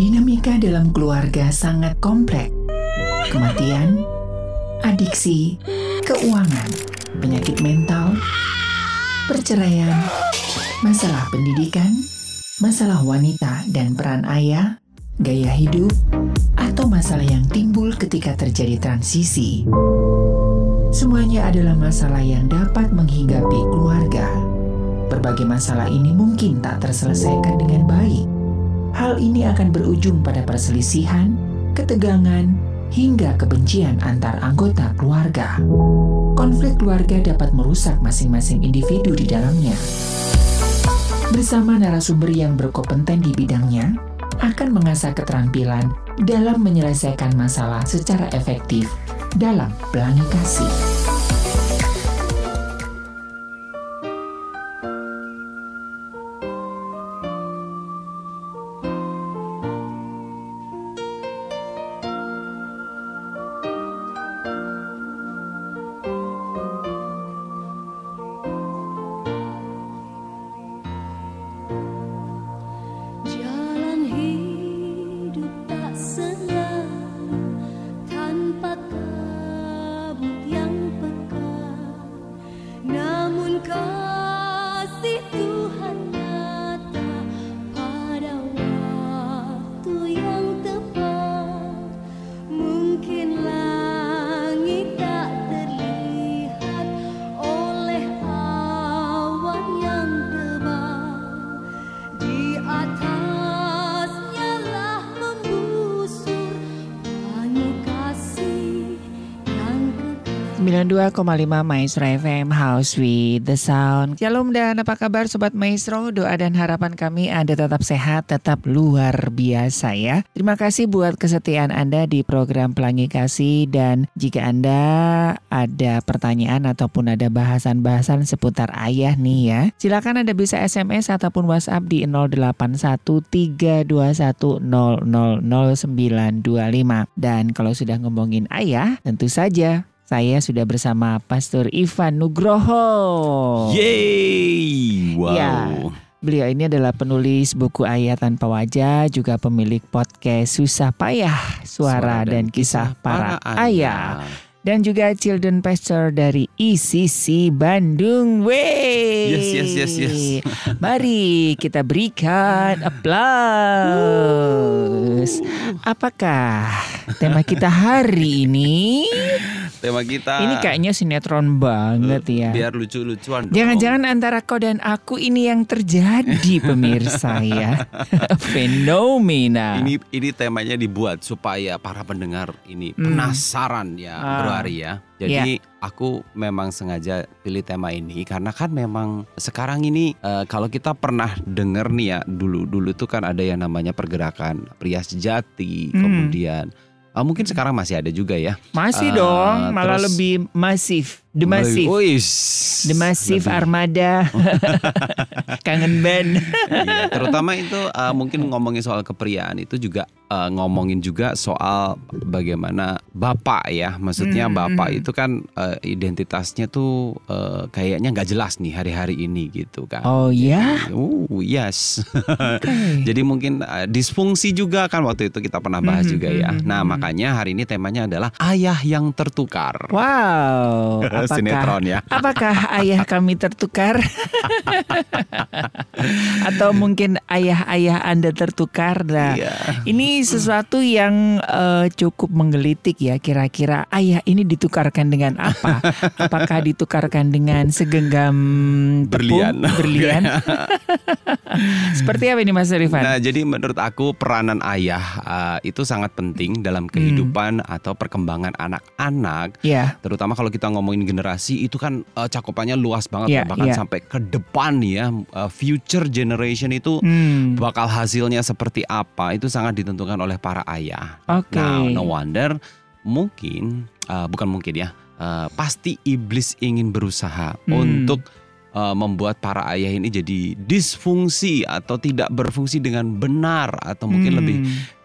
Dinamika dalam keluarga sangat kompleks. Kematian, adiksi, keuangan, penyakit mental, perceraian, masalah pendidikan, masalah wanita dan peran ayah, gaya hidup, atau masalah yang timbul ketika terjadi transisi. Semuanya adalah masalah yang dapat menghinggapi keluarga. Berbagai masalah ini mungkin tak terselesaikan dengan baik. Hal ini akan berujung pada perselisihan, ketegangan, hingga kebencian antar anggota keluarga. Konflik keluarga dapat merusak masing-masing individu di dalamnya. Bersama narasumber yang berkompeten di bidangnya, akan mengasah keterampilan dalam menyelesaikan masalah secara efektif dalam pelangi kasih. 92,5 Maestro FM House with the Sound. Shalom dan apa kabar Sobat Maestro? Doa dan harapan kami Anda tetap sehat, tetap luar biasa ya. Terima kasih buat kesetiaan Anda di program Pelangi Kasih dan jika Anda ada pertanyaan ataupun ada bahasan-bahasan seputar ayah nih ya. Silakan Anda bisa SMS ataupun WhatsApp di 081321000925. Dan kalau sudah ngomongin ayah, tentu saja saya sudah bersama Pastor Ivan Nugroho. Yeay! Wow. Ya, beliau ini adalah penulis buku Ayat Tanpa Wajah, juga pemilik podcast Susah Payah, Suara, Suara dan, dan Kisah Para, para Ayah. ayah dan juga Children Pastor dari ICC Bandung. Wey. Yes, yes, yes, yes. Mari kita berikan aplaus. Apakah tema kita hari ini? Tema kita Ini kayaknya sinetron banget ya. Biar lucu-lucuan. Jangan-jangan antara kau dan aku ini yang terjadi pemirsa ya. Fenomena. Ini ini temanya dibuat supaya para pendengar ini hmm. penasaran ya. Ah hari ya. Jadi yeah. aku memang sengaja pilih tema ini karena kan memang sekarang ini uh, kalau kita pernah dengar nih ya dulu dulu tuh kan ada yang namanya pergerakan pria sejati, hmm. kemudian uh, mungkin sekarang masih ada juga ya. Masih uh, dong, malah terus, lebih masif. The Massive. Oh, The Massive Lebih. Armada. Kangen band. iya, terutama itu uh, mungkin ngomongin soal kepriaan itu juga uh, ngomongin juga soal bagaimana bapak ya. Maksudnya hmm, bapak hmm. itu kan uh, identitasnya tuh uh, kayaknya nggak jelas nih hari-hari ini gitu kan. Oh ya? Oh yes. Okay. Jadi mungkin uh, disfungsi juga kan waktu itu kita pernah bahas hmm, juga ya. Hmm, nah, hmm. makanya hari ini temanya adalah ayah yang tertukar. Wow apakah, sinetron ya. Apakah ayah kami tertukar? Atau mungkin ayah-ayah Anda tertukar? Nah, iya. ini sesuatu yang uh, cukup menggelitik ya. Kira-kira ayah ini ditukarkan dengan apa? Apakah ditukarkan dengan segenggam berlian? Berlian. Seperti apa ini Mas Rifan? Nah, jadi menurut aku peranan ayah uh, itu sangat penting dalam kehidupan hmm. atau perkembangan anak-anak. Yeah. Terutama kalau kita ngomongin generasi itu kan uh, cakupannya luas banget yeah, ya, bahkan yeah. sampai ke depan ya uh, future generation itu hmm. bakal hasilnya seperti apa itu sangat ditentukan oleh para ayah. Okay. Nah, no wonder mungkin uh, bukan mungkin ya uh, pasti iblis ingin berusaha hmm. untuk uh, membuat para ayah ini jadi disfungsi atau tidak berfungsi dengan benar atau mungkin hmm. lebih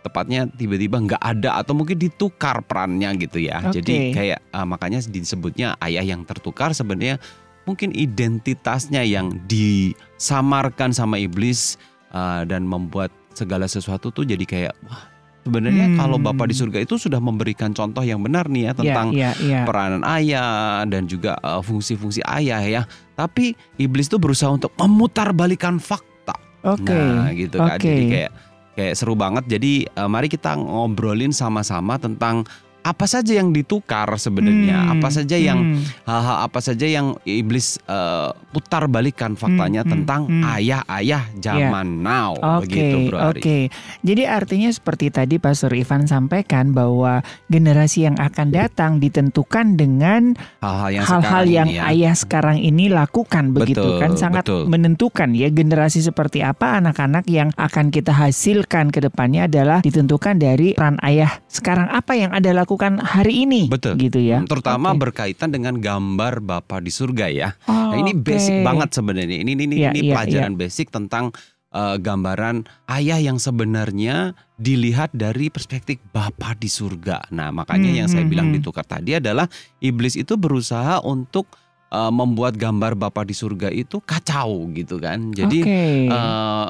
tepatnya tiba-tiba nggak ada atau mungkin ditukar perannya gitu ya. Okay. Jadi kayak uh, makanya disebutnya ayah yang tertukar sebenarnya mungkin identitasnya yang disamarkan sama iblis uh, dan membuat segala sesuatu tuh jadi kayak wah sebenarnya Hmm. kalau Bapak di surga itu sudah memberikan contoh yang benar nih ya tentang ya, ya, ya. peranan ayah dan juga eh, fungsi-fungsi ayah ya. Tapi iblis tuh berusaha untuk memutarbalikkan fakta. Oke. Nah, gitu kan. oke. Jadi kayak kayak seru banget. Jadi eh, mari kita ngobrolin sama-sama tentang apa saja yang ditukar sebenarnya, Hmm, apa saja yang hmm. hal-hal apa saja yang iblis eh, putar balikan faktanya Hmm, hmm, tentang hmm. ayah-ayah zaman now Oke, begitu Bro oke. Jadi artinya seperti tadi Pastor Ivan sampaikan bahwa generasi yang akan datang ditentukan dengan Hal-hal yang hal-hal yang ini ya. ayah sekarang ini lakukan begitu Betul, kan sangat betul. menentukan ya generasi seperti apa anak-anak yang akan kita hasilkan ke depannya adalah ditentukan dari peran ayah sekarang apa yang ada lakukan hari ini Betul. gitu ya. Terutama Oke. berkaitan dengan gambar Bapa di surga ya. Oh, Nah, ini oke. basic banget sebenarnya. Ini ini ini, Iya, ini iya, pelajaran basic tentang eh, gambaran ayah yang sebenarnya dilihat dari perspektif Bapa di surga. Nah, makanya Hmm, yang saya hmm, bilang hmm. ditukar tadi adalah iblis itu berusaha untuk eh, membuat gambar Bapa di surga itu kacau gitu kan. Jadi Oke. eh,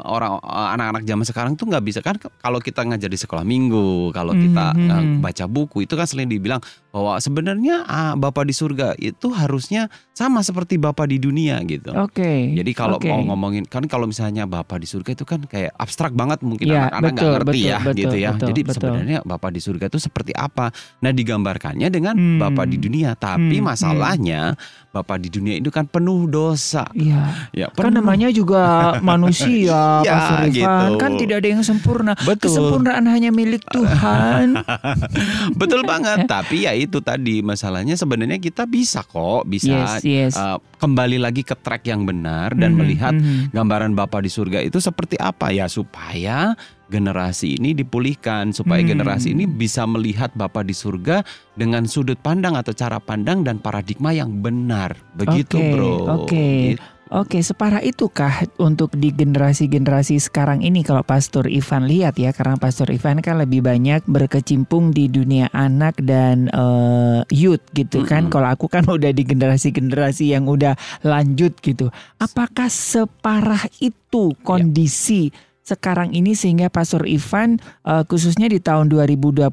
orang eh, anak-anak zaman sekarang tuh nggak bisa kan kalau kita ngajar di sekolah minggu kalau kita Mhm, eh, mhm. baca buku itu kan selain dibilang bahwa sebenarnya ah, Bapak di surga itu harusnya sama seperti Bapak di dunia gitu. Oke. Jadi kalau Oke. mau ngomongin kan kalau misalnya Bapak di surga itu kan kayak abstrak banget mungkin Iya, anak-anak nggak ngerti betul, ya betul, gitu ya. betul, Jadi betul. sebenarnya Bapak di surga itu seperti apa? Nah digambarkannya dengan Hmm. Bapak di dunia, tapi Hmm, masalahnya Bapak di dunia itu kan penuh dosa. Iya. Ya, Kan penuh namanya juga manusia, Iya, Pastor Ivan. gitu. Kan tidak ada yang sempurna. Betul. Kesempurnaan hanya milik Tuhan. Betul banget. Tapi ya itu tadi masalahnya sebenarnya kita bisa kok bisa yes, yes. uh, kembali lagi ke track yang benar dan Mhm, melihat mhm. gambaran Bapa di surga itu seperti apa ya supaya generasi ini dipulihkan supaya Hmm. generasi ini bisa melihat Bapa di surga dengan sudut pandang atau cara pandang dan paradigma yang benar. Begitu, Oke, Bro. oke. Gitu. Oke, separah itukah untuk di generasi-generasi sekarang ini kalau Pastor Ivan lihat ya, karena Pastor Ivan kan lebih banyak berkecimpung di dunia anak dan eh, youth gitu kan. Mm-mm. Kalau aku kan udah di generasi-generasi yang udah lanjut gitu. Apakah separah itu Ya. kondisi sekarang ini sehingga Pastor Ivan eh, khususnya di tahun 2022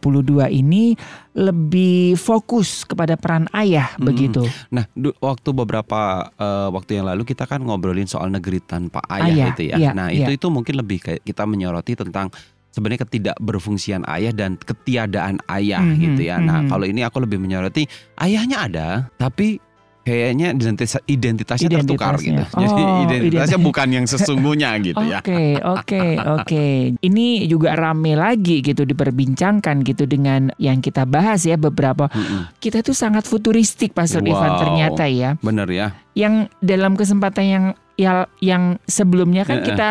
ini lebih fokus kepada peran ayah Mm-mm. begitu. Nah, waktu beberapa eh, waktu yang lalu kita kan ngobrolin soal negeri tanpa ayah, Ayah, itu ya. iya, nah, iya. itu itu mungkin lebih kayak kita menyoroti tentang sebenarnya ketidakberfungsian ayah dan ketiadaan ayah Mhm, gitu ya. Nah, mhm. kalau ini aku lebih menyoroti ayahnya ada, tapi kayaknya identitas identitasnya, tertukar gitu. Identitasnya. Jadi Oh, identitasnya ident- bukan yang sesungguhnya gitu ya. Oke, oke, oke. Ini juga rame lagi gitu diperbincangkan gitu dengan yang kita bahas ya beberapa. Mm-mm. Kita tuh sangat futuristik Pastor Ivan Wow. ternyata ya. Bener ya. Yang dalam kesempatan yang ya, yang sebelumnya kan kita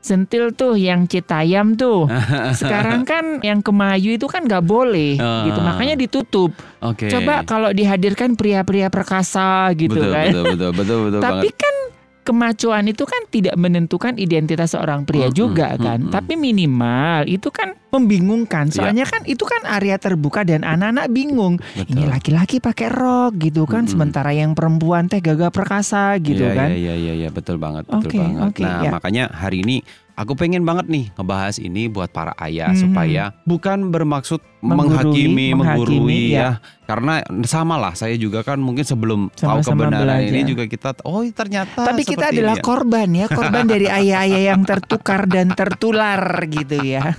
sentil tuh yang Citayam tuh. Sekarang kan yang Kemayu itu kan nggak boleh Ah. gitu. Makanya ditutup. Oke. Coba kalau dihadirkan pria-pria perkasa gitu betul, kan. betul, betul, betul, betul Tapi banget. kan kemacuan itu kan tidak menentukan identitas seorang pria Mm-mm, juga kan. mm-mm. Tapi minimal itu kan membingungkan. Iya. Soalnya kan itu kan area terbuka dan anak-anak bingung. Betul. Ini laki-laki pakai rok gitu kan, Mm-mm. sementara yang perempuan teh gagah perkasa gitu Iya, kan. Iya iya iya betul banget betul Oke, banget. oke, nah ya. makanya hari ini aku pengen banget nih ngebahas ini buat para ayah Mhm. supaya bukan bermaksud menghakimi, menghakimi, menggurui ya. ya. Karena sama lah saya juga kan mungkin sebelum tahu Sama-sama kebenaran ini belajar. juga kita oh ternyata Tapi kita adalah ini ya. korban ya, korban dari ayah-ayah yang tertukar dan tertular gitu ya.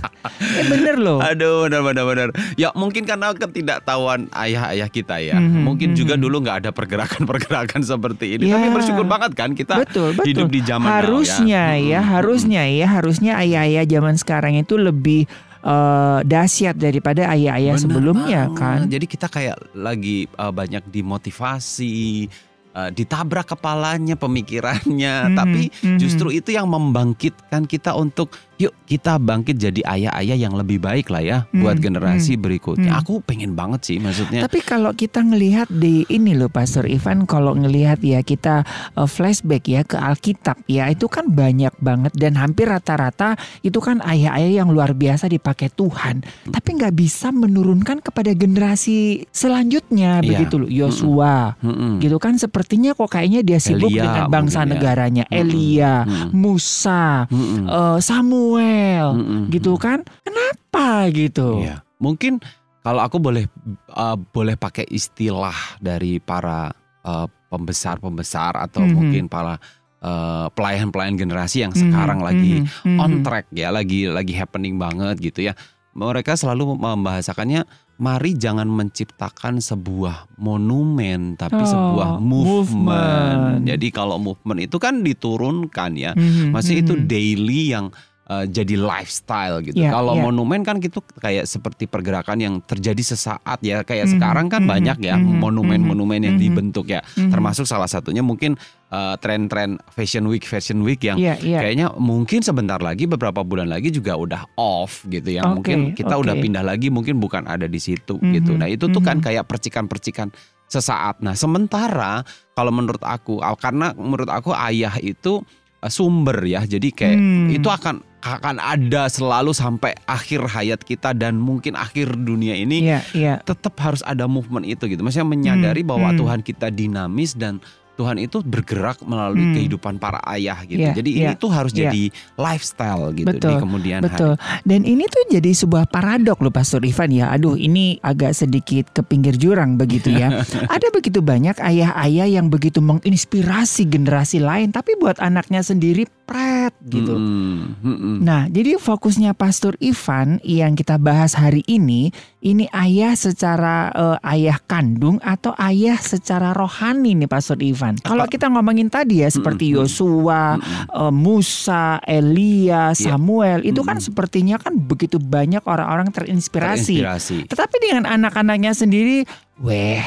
Eh bener loh. Aduh, benar benar benar. Ya mungkin karena ketidaktahuan ayah-ayah kita ya. Mhm, Mungkin juga mhm. dulu nggak ada pergerakan-pergerakan seperti ini. Ya. Tapi bersyukur banget kan kita betul, betul. hidup di zaman now ya. harusnya ya, Mm-mm, harusnya ya, harusnya ayah-ayah zaman sekarang itu lebih eh, dahsyat daripada ayah-ayah sebelumnya banget. kan. Jadi kita kayak lagi uh, banyak dimotivasi, uh, ditabrak kepalanya, pemikirannya. Mhm, Tapi mhm. justru itu yang membangkitkan kita untuk yuk kita bangkit jadi ayah-ayah yang lebih baik lah ya buat Mhm, generasi berikutnya. mhm. Aku pengen banget sih maksudnya. Tapi kalau kita ngelihat di ini loh Pastor Ivan, kalau ngelihat ya kita eh, flashback ya ke Alkitab ya itu kan banyak banget dan hampir rata-rata itu kan ayah-ayah yang luar biasa dipakai Tuhan, tapi nggak bisa menurunkan kepada generasi selanjutnya Iya. begitu loh. Yosua, Mm-mm. gitu kan sepertinya kok kayaknya dia sibuk Elia dengan bangsa ya. negaranya Mm-mm. Elia, Mm-mm. Musa, Mm-mm. eh, Samuel Samuel Mm-mm. gitu kan. Kenapa gitu? Iya. Mungkin kalau aku boleh uh, boleh pakai istilah dari para uh, pembesar-pembesar atau Mhm. mungkin para uh, pelayan-pelayan generasi yang sekarang Mhm, lagi mhm, on mhm. track ya, lagi lagi happening banget gitu ya. Mereka selalu membahasakannya mari jangan menciptakan sebuah monumen tapi Oh, sebuah movement. movement. Jadi kalau movement itu kan diturunkan ya. Mhm, Maksudnya itu mhm. daily yang uh, jadi lifestyle gitu. Iya, Kalau iya. monumen kan gitu kayak seperti pergerakan yang terjadi sesaat ya. Kayak Mhm, sekarang kan mhm, banyak ya mhm, monumen-monumen yang mhm. dibentuk ya. Mhm. Termasuk salah satunya mungkin uh, tren-tren fashion week fashion week yang Iya, iya. kayaknya mungkin sebentar lagi beberapa bulan lagi juga udah off gitu ya. Oke, mungkin kita oke. udah pindah lagi mungkin bukan ada di situ Mhm, gitu. Nah, itu tuh kan mhm. kayak percikan-percikan sesaat. Nah, sementara kalau menurut aku karena menurut aku ayah itu sumber ya. Jadi kayak Hmm. itu akan akan ada selalu sampai akhir hayat kita dan mungkin akhir dunia ini Iya, iya. tetap harus ada movement itu gitu. Maksudnya menyadari Hmm, bahwa hmm. Tuhan kita dinamis dan Tuhan itu bergerak melalui Hmm. kehidupan para ayah gitu. Iya, Jadi iya, ini tuh harus iya. jadi lifestyle gitu Betul, di kemudian Betul. hari. Dan ini tuh jadi sebuah paradok loh Pastor Ivan ya. Aduh, ini agak sedikit ke pinggir jurang begitu ya. Ada begitu banyak ayah-ayah yang begitu menginspirasi generasi lain tapi buat anaknya sendiri pret gitu. Mm-mm, mm-mm. Nah, jadi fokusnya Pastor Ivan yang kita bahas hari ini, ini ayah secara eh, ayah kandung atau ayah secara rohani nih Pastor Ivan. Kalau kita ngomongin tadi ya seperti. Yosua, eh, Musa, Elia, Iya. Samuel, itu kan sepertinya kan begitu banyak orang-orang terinspirasi. Terinspirasi. Tetapi dengan anak-anaknya sendiri, weh,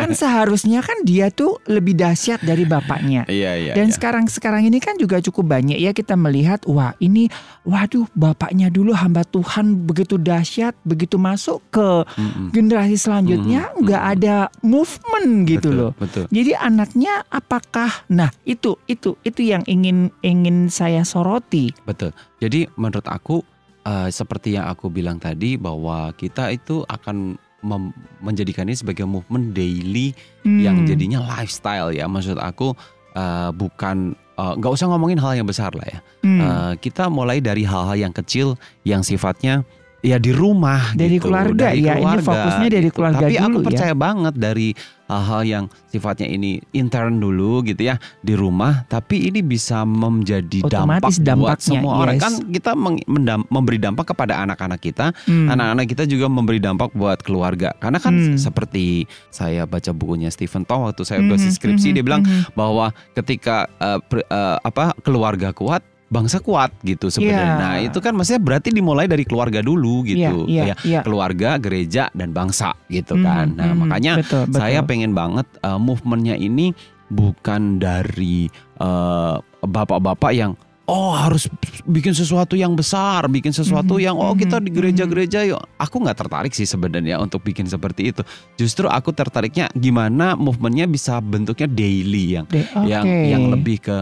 kan seharusnya kan dia tuh lebih dahsyat dari bapaknya. Iya iya. Dan iya. sekarang sekarang ini kan juga cukup banyak ya kita melihat wah ini waduh bapaknya dulu hamba Tuhan begitu dahsyat begitu masuk ke Mm-mm. generasi selanjutnya nggak mhm. ada movement gitu Betul, loh. Betul. Jadi anaknya apakah nah itu itu itu yang ingin ingin saya soroti. Betul. Jadi menurut aku eh, seperti yang aku bilang tadi bahwa kita itu akan mem- menjadikan ini sebagai movement daily yang Hmm. jadinya lifestyle ya. Maksud aku eh, bukan eh, nggak usah ngomongin hal yang besar lah ya. Hmm. Eh, kita mulai dari hal-hal yang kecil yang sifatnya ya di rumah Dari gitu, keluarga, ya. Ini fokusnya dari gitu. keluarga Tapi aku dulu ya. percaya banget dari hal-hal yang sifatnya ini intern dulu gitu ya di rumah, tapi ini bisa menjadi dampak Otomatis buat dampaknya, semua orang. yes. Kan kita mendam- memberi dampak kepada anak-anak kita, Hmm. anak-anak kita juga memberi dampak buat keluarga. Karena kan Hmm. seperti saya baca bukunya Stephen Tong waktu saya Mhm, dosis skripsi mhm, dia bilang mhm. bahwa ketika eh, per- eh, apa keluarga kuat bangsa kuat gitu sebenarnya. Iya. Nah, itu kan maksudnya berarti dimulai dari keluarga dulu gitu. Iya, iya, Kayak iya. keluarga, gereja dan bangsa gitu Mhm, kan. Nah, mhm. makanya Betul, betul. saya pengen banget eh, movementnya ini bukan dari eh, bapak-bapak yang Oh harus bikin sesuatu yang besar, bikin sesuatu Mhm, yang oh kita mhm, di gereja-gereja yuk. Aku nggak tertarik sih sebenarnya untuk bikin seperti itu. Justru aku tertariknya gimana movementnya bisa bentuknya daily yang Deh, yang yang lebih ke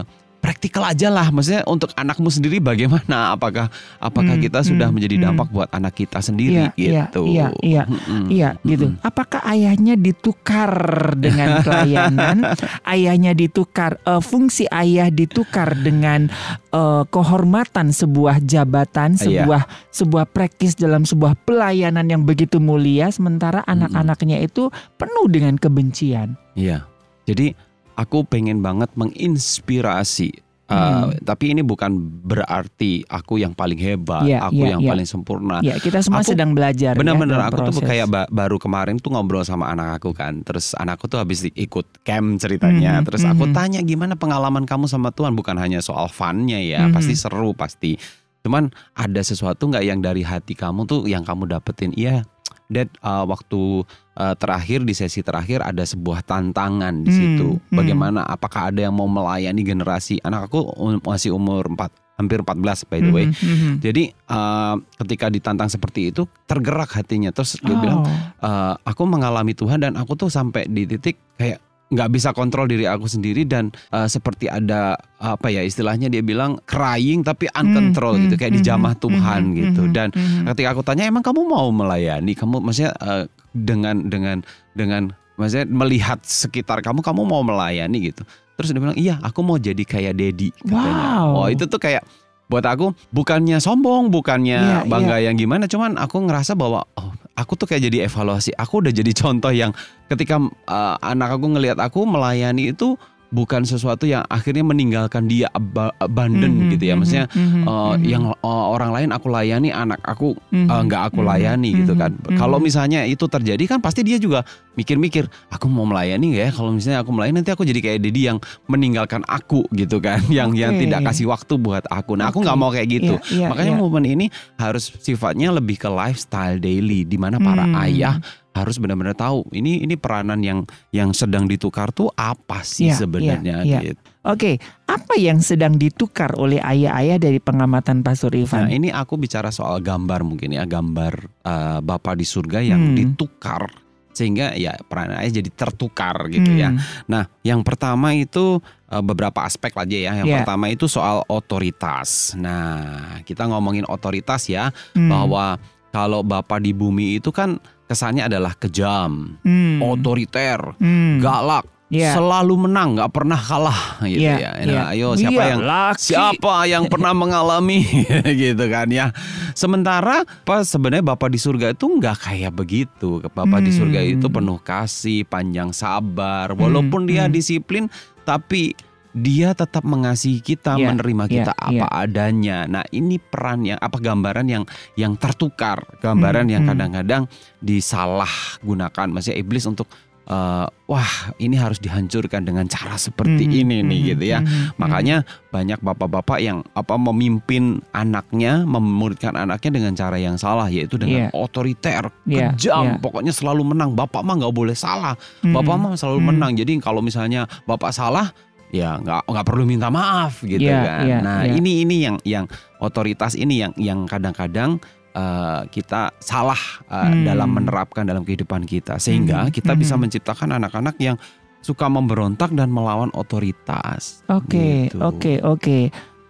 praktikal aja lah. Maksudnya untuk anakmu sendiri bagaimana? Apakah apakah Hmm, kita sudah hmm, menjadi hmm. dampak buat anak kita sendiri Iya, iya, gitu? iya, iya. Mm-mm. Iya gitu. Mm-mm. Apakah ayahnya ditukar dengan pelayanan? ayahnya ditukar, eh, fungsi ayah ditukar dengan eh, kehormatan sebuah jabatan, Iya. sebuah sebuah praktis dalam sebuah pelayanan yang begitu mulia, sementara anak-anaknya itu penuh dengan kebencian. Iya. Jadi aku pengen banget menginspirasi. Uh, Hmm. Tapi ini bukan berarti aku yang paling hebat, Iya, aku iya, yang iya. paling sempurna. ya kita semua aku- sedang belajar. ya, Bener-bener dalam aku tuh proses. kayak ba- baru kemarin tuh ngobrol sama anak aku kan. Terus anakku tuh habis ikut camp ceritanya. Mhm, Terus aku mhm. tanya gimana pengalaman kamu sama Tuhan bukan hanya soal funnya ya, Mhm. pasti seru pasti. Cuman ada sesuatu nggak yang dari hati kamu tuh yang kamu dapetin? Iya, Dad uh, waktu uh, terakhir di sesi terakhir ada sebuah tantangan di Hmm, situ. hmm. Bagaimana? Apakah ada yang mau melayani generasi? Anak aku um- masih umur 4 hampir 14 by the way. Mhm, mhm. Jadi uh, ketika ditantang seperti itu tergerak hatinya terus dia Oh, bilang "Uh, aku mengalami Tuhan dan aku tuh sampai di titik kayak nggak bisa kontrol diri aku sendiri dan uh, seperti ada apa ya istilahnya dia bilang crying tapi uncontrol hmm, gitu kayak hmm, dijamah hmm, Tuhan hmm, gitu. hmm, dan hmm. ketika aku tanya emang kamu mau melayani? Kamu maksudnya uh, dengan dengan dengan maksudnya melihat sekitar kamu kamu mau melayani? gitu. Terus dia bilang iya aku mau jadi kayak Dedi katanya. Wow. oh itu tuh kayak buat aku bukannya sombong, bukannya Iya, bangga yang gimana, cuman aku ngerasa bahwa oh, aku tuh kayak jadi evaluasi. Aku udah jadi contoh yang ketika uh, anak aku ngelihat aku melayani itu bukan sesuatu yang akhirnya meninggalkan dia aba- abandon Mhm, gitu ya. mhm, Maksudnya mhm, uh, mhm, yang uh, orang lain aku layani, anak aku mhm, uh, nggak aku mhm, layani gitu mhm, kan. mhm. Kalau misalnya itu terjadi kan pasti dia juga mikir-mikir, aku mau melayani nggak ya? Kalau misalnya aku melayani nanti aku jadi kayak Dedi yang meninggalkan aku gitu kan, yang yang Oke. tidak kasih waktu buat aku. Nah aku nggak mau kayak gitu. Iya, iya, Makanya iya. momen ini harus sifatnya lebih ke lifestyle daily, di mana para Hmm. ayah harus benar-benar tahu ini ini peranan yang yang sedang ditukar tuh apa sih Iya, sebenarnya iya, iya. gitu. Oke, apa yang sedang ditukar oleh ayah-ayah dari pengamatan Pastor Nah Ivan? ini aku bicara soal gambar mungkin ya gambar uh, Bapa di surga yang Hmm. ditukar sehingga ya peran ayah jadi tertukar gitu ya. Hmm, Nah yang pertama itu uh, beberapa aspek aja ya. Yang Iya. pertama itu soal otoritas. Nah kita ngomongin otoritas ya hmm, bahwa kalau Bapa di bumi itu kan kesannya adalah kejam, hmm, otoriter, hmm, galak, Iya. selalu menang, nggak pernah kalah gitu Iya, ya. Nah, iya. ayo siapa Iya, yang laki. siapa yang pernah mengalami gitu kan ya. Sementara pas sebenarnya Bapak di surga itu nggak kayak begitu. Bapak di surga Hmm. itu penuh kasih, panjang sabar, walaupun dia hmm. disiplin tapi dia tetap mengasihi kita, Iya, menerima iya, kita apa adanya. Nah, ini peran yang apa gambaran yang yang tertukar, gambaran Hmm, yang hmm. kadang-kadang disalahgunakan, maksudnya iblis untuk eh, wah ini harus dihancurkan dengan cara seperti Hmm, ini nih hmm, gitu ya. hmm, hmm, Makanya banyak bapak-bapak yang apa memimpin anaknya, memuridkan anaknya dengan cara yang salah yaitu dengan Iya. otoriter, Iya, kejam, iya. pokoknya selalu menang. Bapak mah nggak boleh salah. hmm, Bapak mah selalu hmm. menang. Jadi kalau misalnya bapak salah ya nggak nggak perlu minta maaf gitu Iya, kan. iya, nah, iya. ini ini yang yang otoritas ini yang yang kadang-kadang eh, kita salah eh, Hmm. dalam menerapkan dalam kehidupan kita sehingga Hmm, kita bisa hmm. menciptakan anak-anak yang suka memberontak dan melawan otoritas. Oke, Gitu. oke, oke.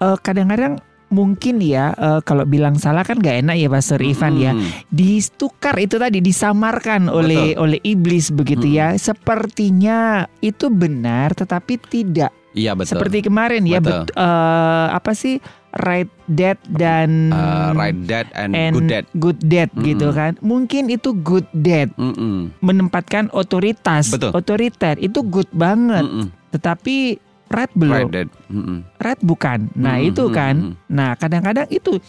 Eh, Kadang-kadang mungkin ya eh, kalau bilang salah kan gak enak ya Pastor Ivan ya. Mm-mm. Ditukar itu tadi disamarkan oleh oleh iblis begitu ya. Sepertinya itu benar tetapi tidak Iya betul. seperti kemarin ya Betul. bet- eh, apa sih right dad dan Eh, right dad and, and good dad. good dad gitu Mm-mm. kan. Mungkin itu good dad Mm-mm. menempatkan otoritas, Betul. otoriter itu good banget. Mm-mm. Tetapi Right belum. Mm-mm. right bukan. Nah Mm-mm, itu kan. mm-mm. Nah kadang-kadang itu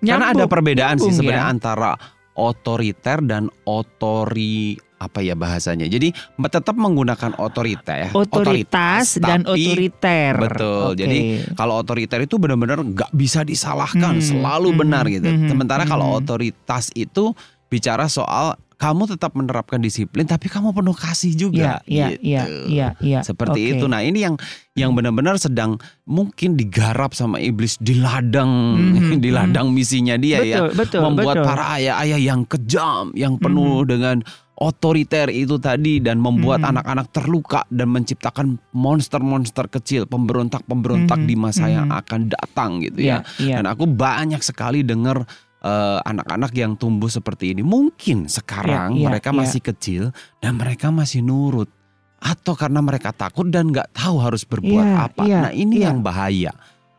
Karena ada nyambung- perbedaan sih nyambung sebenarnya ya. antara otoriter dan otori apa ya bahasanya. Jadi tetap menggunakan otoriter, otoritas dan tapi- otoriter. Betul. Oke. Jadi kalau otoriter itu benar-benar nggak bisa disalahkan, Hmm, selalu hmm, benar gitu. hmm, Sementara kalau hmm. otoritas itu bicara soal kamu tetap menerapkan disiplin tapi kamu penuh kasih juga iya, gitu. iya, iya, iya. Seperti Oke. itu. Nah, ini yang yang benar-benar sedang mungkin digarap sama iblis di ladang Mhm, di ladang misinya dia ya. betul, betul, Membuat betul. para ayah-ayah yang kejam, yang penuh dengan otoriter itu tadi dan membuat Mhm. anak-anak terluka dan menciptakan monster-monster kecil, pemberontak-pemberontak Mhm, di masa yang mhm. akan datang gitu ya. Iya, iya. Dan aku banyak sekali dengar eh, anak-anak yang tumbuh seperti ini. Mungkin sekarang iya, mereka iya. masih kecil dan mereka masih nurut. Atau karena mereka takut dan nggak tahu harus berbuat Iya, apa. iya, nah ini iya. yang bahaya.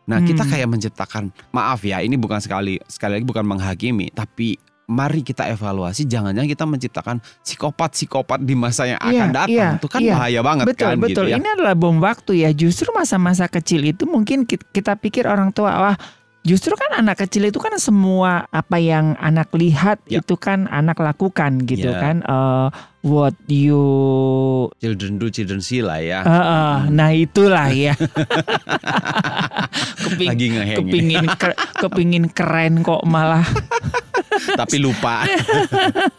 Nah kita Hmm. kayak menciptakan, maaf ya ini bukan sekali sekali lagi bukan menghakimi, tapi mari kita evaluasi. Jangan-jangan kita menciptakan psikopat-psikopat di masa yang Iya, akan datang. iya, Itu kan iya. bahaya banget betul kan betul gitu ya. ini adalah bom waktu ya justru masa-masa kecil itu mungkin ki- kita pikir orang tua wah justru kan anak kecil itu kan semua apa yang anak lihat Ya. itu kan anak lakukan gitu Ya. kan Eh, what you Children do, children see lah ya. Eh, eh, nah itulah ya Keping- Lagi kepingin ke- kepingin keren kok malah tapi lupa.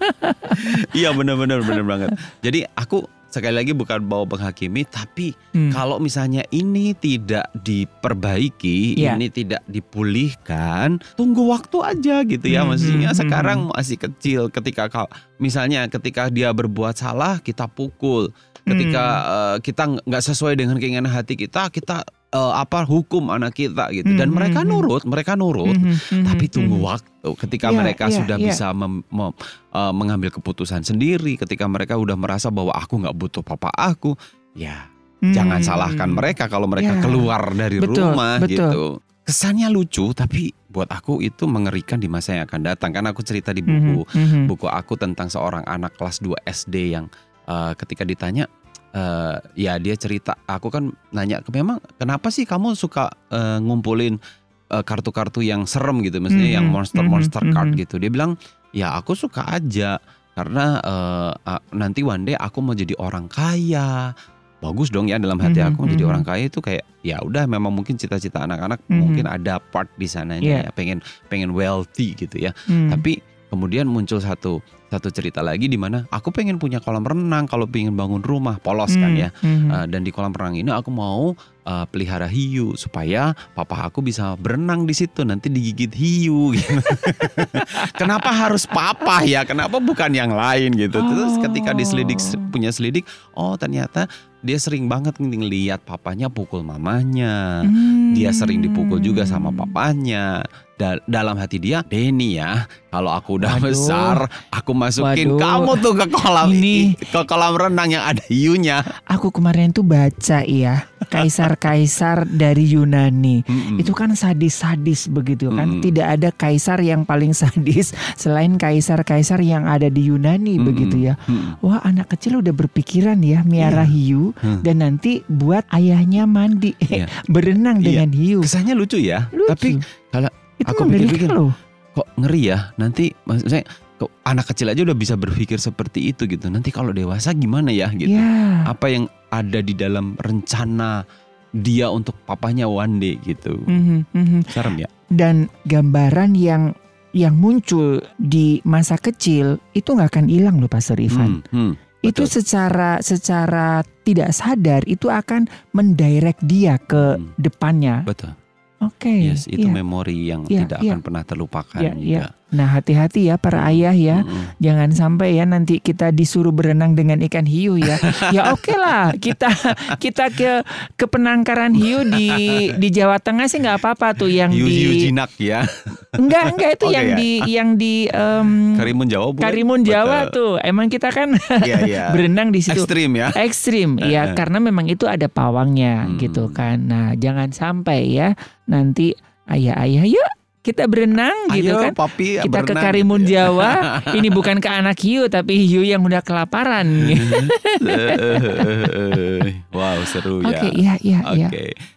iya benar-benar benar banget. Jadi aku sekali lagi bukan bawa menghakimi, tapi Hmm. kalau misalnya ini tidak diperbaiki, Iya. ini tidak dipulihkan, tunggu waktu aja gitu ya. Hmm, Maksudnya hmm, sekarang masih kecil. Ketika kau, misalnya ketika dia berbuat salah, kita pukul. Ketika Hmm. eh, kita nggak sesuai dengan keinginan hati kita, kita eh, apa hukum anak kita gitu. Dan Hmm, mereka hmm. nurut, mereka nurut Mhm, mhm, tapi tunggu mhm. waktu ketika Iya, mereka iya, sudah iya. bisa mem- mem- eh, mengambil keputusan sendiri ketika mereka udah merasa bahwa aku nggak butuh papa aku ya jangan Hmm. salahkan mereka kalau mereka Ya. keluar dari Betul, rumah betul. gitu kesannya lucu tapi buat aku itu mengerikan di masa yang akan datang kan aku cerita di buku Mhm, mhm. buku aku tentang seorang anak kelas 2 SD yang eh, ketika ditanya eh, ya dia cerita aku kan nanya ke memang kenapa sih kamu suka eh, ngumpulin eh, kartu-kartu yang serem gitu maksudnya Mhm, yang monster-monster mhm, card mhm. gitu dia bilang ya aku suka aja karena eh, ah, nanti one day aku mau jadi orang kaya bagus dong ya dalam hati Mhm, aku menjadi mhm. orang kaya itu kayak ya udah memang mungkin cita-cita anak-anak Mhm. mungkin ada part di sananya Iya. ya pengen pengen wealthy gitu ya Hmm. tapi kemudian muncul satu satu cerita lagi di mana aku pengen punya kolam renang kalau pengen bangun rumah polos kan Hmm, ya mhm. Uh, dan di kolam renang ini aku mau uh, pelihara hiu supaya papa aku bisa berenang di situ nanti digigit hiu gitu. Kenapa harus papa ya? Kenapa bukan yang lain gitu? Terus ketika diselidik punya selidik, oh ternyata dia sering banget ngeliat papanya pukul mamanya. Hmm. Dia sering dipukul juga sama papanya. Da- dalam hati dia, Denny ya, kalau aku udah Waduh. besar, aku masukin Waduh. kamu tuh ke kolam Ini- ke kolam renang yang ada hiunya. Aku kemarin tuh baca ya kaisar-kaisar dari Yunani. Mm-mm. Itu kan sadis-sadis begitu kan. Mm-mm. Tidak ada kaisar yang paling sadis selain kaisar-kaisar yang ada di Yunani Mm-mm. begitu ya. Mm-mm. Wah, anak kecil udah berpikiran ya miara Iya. hiu Hmm. dan nanti buat ayahnya mandi Iya. berenang Iya. dengan hiu. Kesannya lucu ya, Lucu. tapi kalau itu aku pikir-pikir, loh. kok ngeri ya. Nanti maksudnya kok anak kecil aja udah bisa berpikir seperti itu gitu. Nanti kalau dewasa gimana ya gitu. Ya. Apa yang ada di dalam rencana dia untuk papanya one day gitu. Mhm, mhm. Serem ya. Dan gambaran yang yang muncul di masa kecil itu nggak akan hilang loh Pastor Ivan. Hmm, hmm, itu betul. secara secara tidak sadar itu akan mendirect dia ke Hmm. depannya. Betul. Oke. Yes, itu iya. memori yang Iya, tidak iya. akan pernah terlupakan Iya, iya. juga. Nah hati-hati ya para ayah ya, Mm-mm. jangan sampai ya nanti kita disuruh berenang dengan ikan hiu ya. ya oke lah, kita kita ke ke penangkaran hiu di di Jawa Tengah sih nggak apa-apa tuh yang Hiu-hiu di jinak ya. enggak enggak itu Oke, yang ya. di yang di em, Karimun Jawa bukan? Karimun Jawa Betul. tuh. Emang kita kan Iya, iya. berenang di situ. Ekstrim ya. ekstrim ya karena memang itu ada pawangnya Hmm. gitu kan nah jangan sampai ya nanti ayah-ayah yuk kita berenang gitu Ayo kan papi kita ke berenang Karimun gitu ya. Jawa ini bukan ke anak hiu tapi hiu yang udah kelaparan wow seru oke ya. iya iya iya.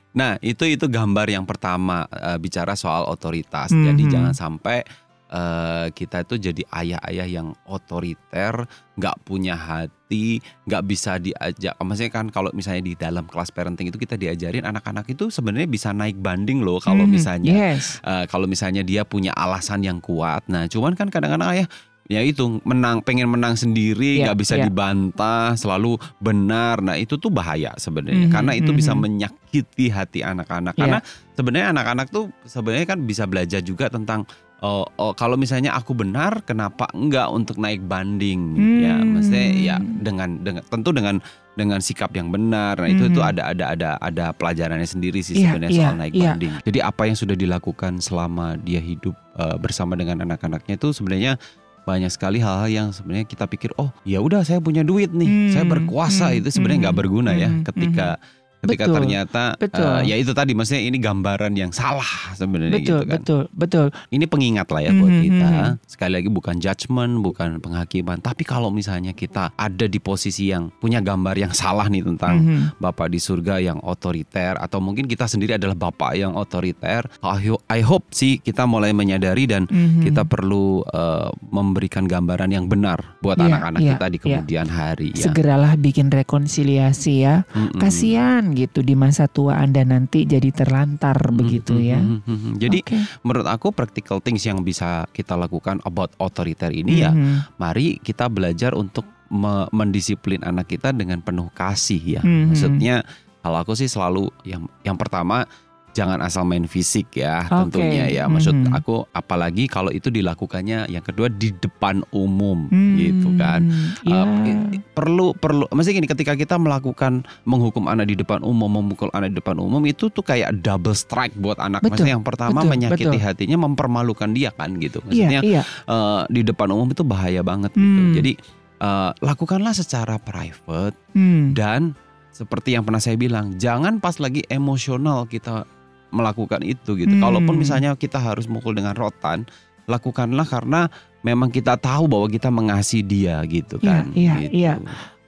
Nah itu itu gambar yang pertama eh, bicara soal otoritas. Mhm. Jadi jangan sampai eh, kita itu jadi ayah-ayah yang otoriter, nggak punya hati, nggak bisa diajak. Maksudnya kan kalau misalnya di dalam kelas parenting itu kita diajarin anak-anak itu sebenarnya bisa naik banding loh kalau Mhm, misalnya yes Eh, kalau misalnya dia punya alasan yang kuat. Nah, cuman kan kadang-kadang ayah ya itu menang pengen menang sendiri Iya, nggak bisa iya. dibantah selalu benar nah itu tuh bahaya sebenarnya Mhm, karena itu bisa mhm. menyakiti hati anak-anak Iya. karena sebenarnya anak-anak tuh sebenarnya kan bisa belajar juga tentang oh, oh, kalau misalnya aku benar kenapa enggak untuk naik banding? Ya Hmm. maksudnya ya dengan dengan tentu dengan dengan sikap yang benar. Nah itu Mhm. itu ada ada ada ada pelajarannya sendiri sih Iya, sebenarnya iya, soal naik iya. banding. Jadi apa yang sudah dilakukan selama dia hidup eh, bersama dengan anak-anaknya itu sebenarnya banyak sekali hal-hal yang sebenarnya kita pikir oh ya udah saya punya duit nih. Hmm, saya berkuasa. Hmm, itu sebenarnya nggak hmm, berguna ya hmm, ketika Betul, ternyata betul. eh, ya itu tadi maksudnya ini gambaran yang salah sebenarnya betul gitu kan betul betul ini pengingat lah ya buat Mhm, kita mhm. sekali lagi bukan judgement bukan penghakiman tapi kalau misalnya kita ada di posisi yang punya gambar yang salah nih tentang Mhm. Bapak di surga yang otoriter atau mungkin kita sendiri adalah Bapak yang otoriter. I ho- I hope sih kita mulai menyadari dan Mhm. kita perlu eh, memberikan gambaran yang benar buat Iya, anak-anak iya, kita di iya. kemudian hari ya. segeralah bikin rekonsiliasi ya Mm-mm. kasihan gitu di masa tua anda nanti jadi terlantar begitu ya Mm-mm, mm-mm. Jadi Oke. menurut aku practical things yang bisa kita lakukan about otoriter ini ya Mhm. mari kita belajar untuk me- mendisiplin anak kita dengan penuh kasih ya. Mhm. Maksudnya kalau aku sih selalu yang yang pertama jangan asal main fisik ya Oke. tentunya ya. Maksud Mhm. aku apalagi kalau itu dilakukannya yang kedua di depan umum Hmm, gitu kan. ya. Uh, perlu perlu maksudnya gini ketika kita melakukan menghukum anak di depan umum memukul anak di depan umum itu tuh kayak double strike buat anak Betul, maksudnya yang pertama betul, menyakiti betul. hatinya mempermalukan dia kan gitu Iya, maksudnya iya. eh, di depan umum itu bahaya banget gitu Hmm. jadi eh, lakukanlah secara private Hmm. dan seperti yang pernah saya bilang jangan pas lagi emosional kita melakukan itu gitu. Hmm. Kalaupun misalnya kita harus mukul dengan rotan, lakukanlah karena memang kita tahu bahwa kita mengasihi dia gitu Iya, kan. iya, gitu. iya.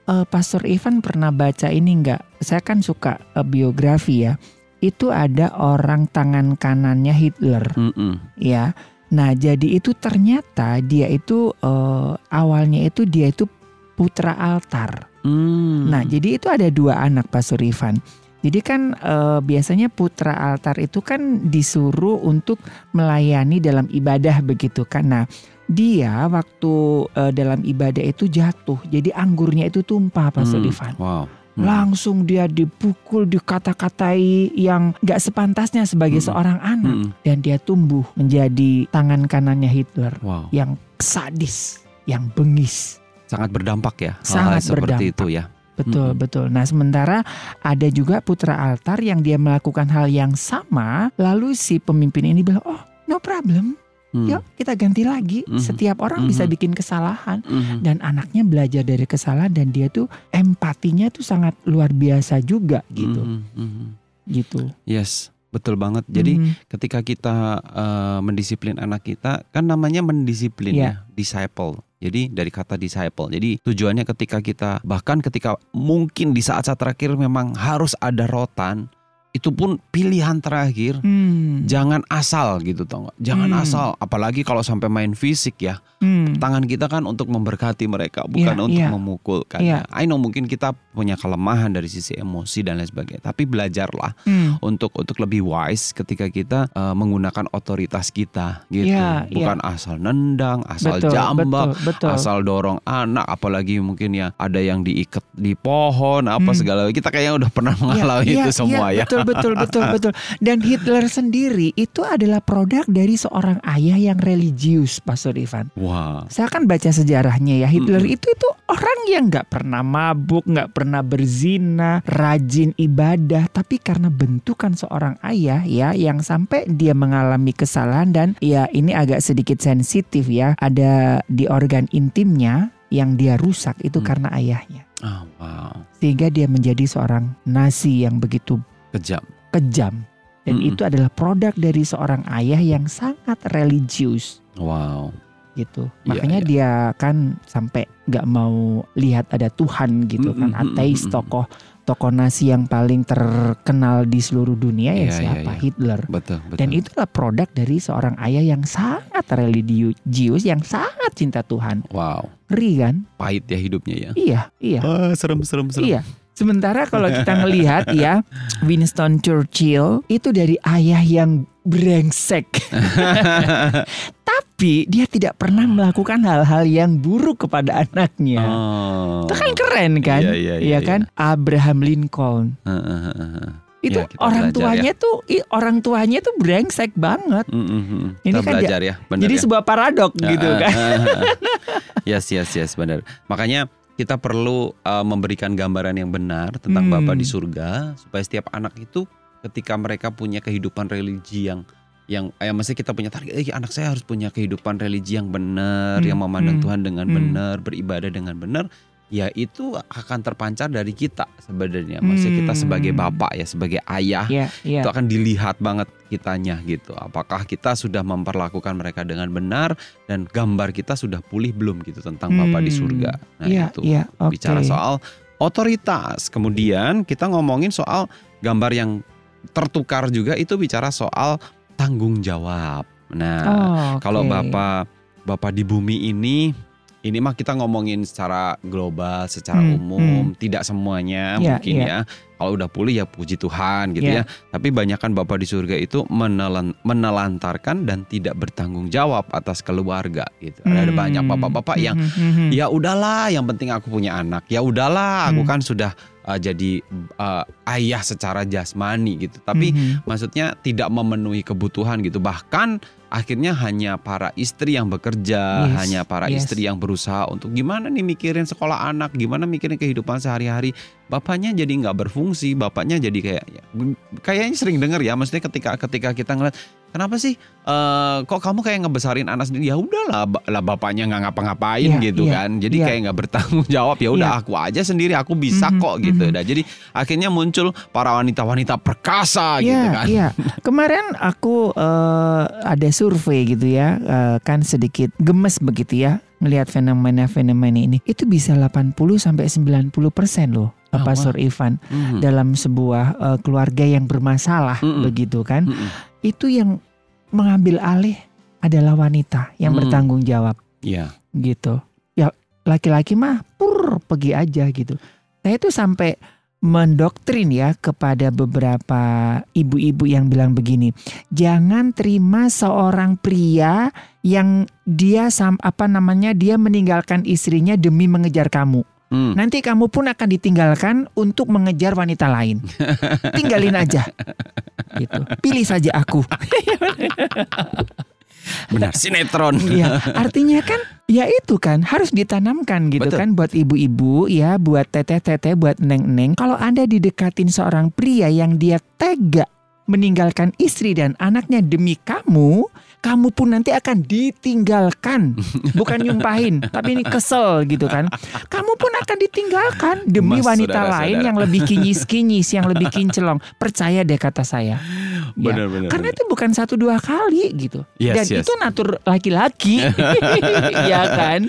Eh, Pastor Ivan pernah baca ini nggak? Saya kan suka eh, biografi ya. Itu ada orang tangan kanannya Hitler, Mm-mm. ya. Nah, jadi itu ternyata dia itu eh, awalnya itu dia itu putra altar. Hmm. Nah, jadi itu ada dua anak Pastor Ivan. Jadi kan eh, biasanya putra altar itu kan disuruh untuk melayani dalam ibadah begitu kan. Nah, dia waktu eh, dalam ibadah itu jatuh. Jadi anggurnya itu tumpah Pastor Hmm. Ivan. Wow. Hmm. Langsung dia dipukul, dikata-katai yang gak sepantasnya sebagai Mm-mm. seorang anak. Mm-mm. Dan dia tumbuh menjadi tangan kanannya Hitler Wow. yang sadis, yang bengis. Sangat berdampak ya. Sangat hal-hal seperti berdampak. itu ya. Betul, Mm-mm. betul. Nah, sementara ada juga putra altar yang dia melakukan hal yang sama, lalu si pemimpin ini bilang, "Oh, no problem. Hmm. Yuk, kita ganti lagi. Mhm. Setiap orang bisa Mhm. bikin kesalahan." Mhm. Dan anaknya belajar dari kesalahan dan dia tuh empatinya tuh sangat luar biasa juga gitu. Mhm. Mhm. Gitu. Yes, betul banget. Jadi Mhm. ketika kita eh, mendisiplin anak kita kan namanya mendisiplin Iya. ya, disciple. Jadi dari kata disciple. Jadi tujuannya ketika kita bahkan ketika mungkin di saat-saat terakhir memang harus ada rotan, itu pun pilihan terakhir. Hmm. Jangan asal gitu tau? Jangan Hmm. asal, apalagi kalau sampai main fisik ya. Hmm. Tangan kita kan untuk memberkati mereka, bukan Iya, untuk iya. memukul kan. Iya. I know mungkin kita punya kelemahan dari sisi emosi dan lain sebagainya, tapi belajarlah Hmm. untuk untuk lebih wise ketika kita eh, menggunakan otoritas kita gitu. Iya, Bukan asal nendang, asal betul, jambak, betul, betul. asal dorong anak apalagi mungkin ya ada yang diikat di pohon apa Hmm. segala kita kayaknya udah pernah mengalami Iya, itu iya, semua iya, ya. Betul, betul, betul, betul. Dan Hitler sendiri itu adalah produk dari seorang ayah yang religius, Pastor Ivan. Wah. Saya kan baca sejarahnya ya Hitler Mm-mm. itu itu orang yang nggak pernah mabuk, nggak pernah berzina, rajin ibadah, tapi karena bentukan seorang ayah ya yang sampai dia mengalami kesalahan dan ya ini agak sedikit sensitif ya ada di organ intimnya yang dia rusak itu Hmm. karena ayahnya Ah, wow. sehingga dia menjadi seorang nasi yang begitu Kejam. kejam dan Mm-mm. itu adalah produk dari seorang ayah yang sangat religius Wow. gitu. Iya, Makanya iya. dia kan sampai nggak mau lihat ada Tuhan gitu kan. Mm-mm, Ateis mm-mm. tokoh tokoh nasi yang paling terkenal di seluruh dunia ya Iya, iya, siapa? iya. Hitler. Betul, betul. Dan itulah produk dari seorang ayah yang sangat religius, yang sangat cinta Tuhan. wow. Ngeri kan? Pahit ya hidupnya ya. Iya, iya. Ah, serem serem serem. Iya. Sementara kalau kita ngelihat ya Winston Churchill itu dari ayah yang brengsek. Tapi dia tidak pernah melakukan hal-hal yang buruk kepada anaknya. Oh. Itu kan keren kan? Iya, iya, iya, Iya kan? Abraham Lincoln. Heeh, heeh, heeh. Itu Ya, orang belajar tuanya tuh i- orang tuanya tuh brengsek banget. Mm, mm, mm. Ini Kita kan dia- belajar ya, benar Jadi ya. sebuah paradok gitu Ah, kan. ah, ah. yes, yes, yes, benar. Makanya kita perlu uh, memberikan gambaran yang benar tentang Hmm. Bapa di surga supaya setiap anak itu ketika mereka punya kehidupan religi yang yang eh, mesti kita punya target eh, anak saya harus punya kehidupan religi yang benar Hmm, yang memandang hmm, Tuhan dengan hmm. benar beribadah dengan benar ya itu akan terpancar dari kita sebenarnya maksudnya kita Hmm. sebagai bapak ya sebagai ayah Iya, iya. itu akan dilihat banget kitanya gitu. Apakah kita sudah memperlakukan mereka dengan benar dan gambar kita sudah pulih belum gitu tentang Bapa di Hmm. surga. Nah, Iya, itu iya, oke. bicara soal otoritas. Kemudian kita ngomongin soal gambar yang tertukar juga itu bicara soal tanggung jawab. Nah, Oh, kalau oke. Bapak Bapak di bumi ini ini mah kita ngomongin secara global, secara Hmm, umum, tidak semuanya Iya, mungkin iya. ya. Kalau udah pulih ya puji Tuhan gitu Iya. ya. Tapi banyak kan Bapak di surga itu menelan- menelantarkan dan tidak bertanggung jawab atas keluarga gitu. Ada Hmm. banyak bapak-bapak yang Hmm, hmm, hmm. ya udahlah yang penting aku punya anak. Ya udahlah aku Hmm. kan sudah uh, jadi uh, ayah secara jasmani gitu. Tapi Hmm, hmm. maksudnya tidak memenuhi kebutuhan gitu bahkan akhirnya hanya para istri yang bekerja Yes, hanya para yes. istri yang berusaha untuk gimana nih mikirin sekolah anak gimana mikirin kehidupan sehari-hari bapaknya jadi nggak berfungsi, bapaknya jadi kayak ya, kayaknya sering dengar ya, maksudnya ketika ketika kita ngeliat kenapa sih eh, kok kamu kayak ngebesarin anak sendiri? Ya udahlah, lah bapaknya nggak ngapa-ngapain Iya, gitu iya, kan, jadi iya. kayak nggak bertanggung jawab. Ya udah Iya. aku aja sendiri, aku bisa Mhm, kok gitu. mhm. Nah, jadi akhirnya muncul para wanita-wanita perkasa gitu Iya, kan. iya. Kemarin aku eh, ada survei gitu ya, eh, kan sedikit gemes begitu ya melihat fenomena-fenomena ini. Itu bisa 80 sampai 90 persen loh, Oh, Pak Sur Ivan Mhm. dalam sebuah eh, keluarga yang bermasalah Mm-mm. begitu kan. Mhm. Itu yang mengambil alih adalah wanita yang Mm. bertanggung jawab Iya. gitu. Ya laki-laki mah pur pergi aja gitu. Saya tuh sampai mendoktrin ya kepada beberapa ibu-ibu yang bilang begini, jangan terima seorang pria yang dia sam apa namanya dia meninggalkan istrinya demi mengejar kamu. Hmm. Nanti kamu pun akan ditinggalkan untuk mengejar wanita lain. Tinggalin aja. Gitu. Pilih saja aku. Benar, sinetron. Iya, artinya kan ya itu kan harus ditanamkan gitu Betul. kan buat ibu-ibu ya, buat teteh-teteh, buat neng-neng. Kalau Anda didekatin seorang pria yang dia tega meninggalkan istri dan anaknya demi kamu, kamu pun nanti akan ditinggalkan. Bukan nyumpahin, tapi ini kesel gitu kan. Kamu pun akan ditinggalkan demi Mas, wanita saudara-saudara. lain yang lebih kinyis-kinyis, yang lebih kinclong. Percaya deh kata saya. Ya, Benar, benar. Karena benar. itu bukan satu dua kali gitu. Yes, Dan yes. itu natur laki-laki. ya kan?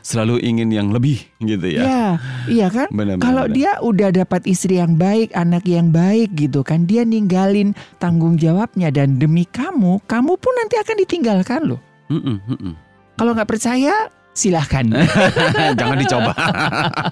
selalu ingin yang lebih gitu ya. Ya, iya kan? Benar, benar, Kalau benar. dia udah dapat istri yang baik, anak yang baik gitu kan, dia ninggalin tanggung jawabnya dan demi kamu, kamu pun nanti akan ditinggalkan loh. Mm-mm, mm-mm. Kalau nggak percaya, silahkan. Jangan dicoba.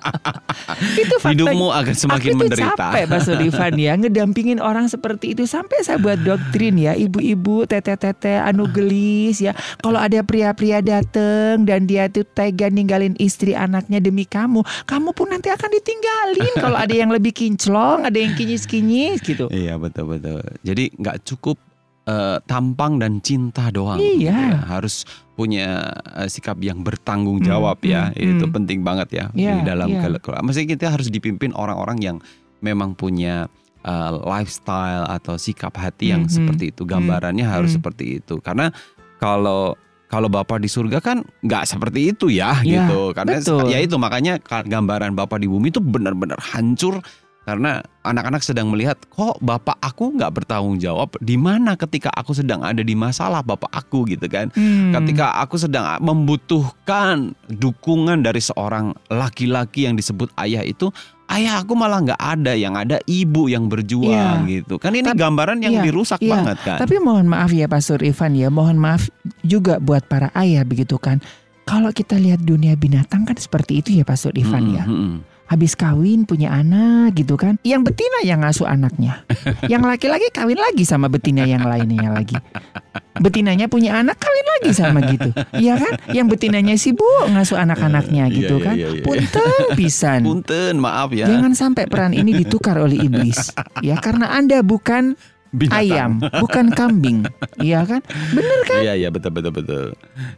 itu fakta. Hidupmu akan semakin Aku menderita. capek Pak Sullivan ya ngedampingin orang seperti itu sampai saya buat doktrin ya ibu-ibu teteh-teteh anu gelis ya kalau ada pria-pria dateng dan dia tuh tega ninggalin istri anaknya demi kamu kamu pun nanti akan ditinggalin kalau ada yang lebih kinclong ada yang kinyis-kinyis gitu Iya betul betul. Jadi nggak cukup eh, tampang dan cinta doang. Iya. ya. Harus punya eh, sikap yang bertanggung Hmm, jawab ya. hmm, Itu hmm. penting banget ya Iya, di dalam iya. kele- kele- Maksudnya kita harus dipimpin orang-orang yang memang punya eh, lifestyle atau sikap hati yang Hmm, hmm. seperti itu. Gambarannya harus hmm. seperti itu. Karena kalau kalau Bapak di surga kan nggak seperti itu ya, Ya, gitu. Karena betul. ya itu makanya ka- gambaran Bapak di bumi itu benar-benar hancur karena anak-anak sedang melihat kok bapak aku nggak bertanggung jawab di mana ketika aku sedang ada di masalah bapak aku gitu kan Hmm. ketika aku sedang membutuhkan dukungan dari seorang laki-laki yang disebut ayah itu ayah aku malah nggak ada yang ada ibu yang berjuang gitu kan ini Tapi- gambaran yang iya, dirusak iya. banget kan Tapi mohon maaf ya Pastor Ivan ya, mohon maaf juga buat para ayah begitu kan. Kalau kita lihat dunia binatang kan seperti itu ya Pastor Ivan Mm-mm, ya. mm-mm. Habis kawin punya anak gitu kan. Yang betina yang ngasuh anaknya. yang laki-laki kawin lagi sama betina yang lainnya lagi. Betinanya punya anak kawin lagi sama gitu. Iya kan? Yang betinanya sibuk ngasuh anak-anaknya Iya, gitu iya, kan. iya. Punten pisan. punten maaf ya Jangan sampai peran ini ditukar oleh iblis. Ya karena Anda bukan Binatang. ayam, bukan kambing. Iya kan? Bener kan? Iya iya betul betul betul.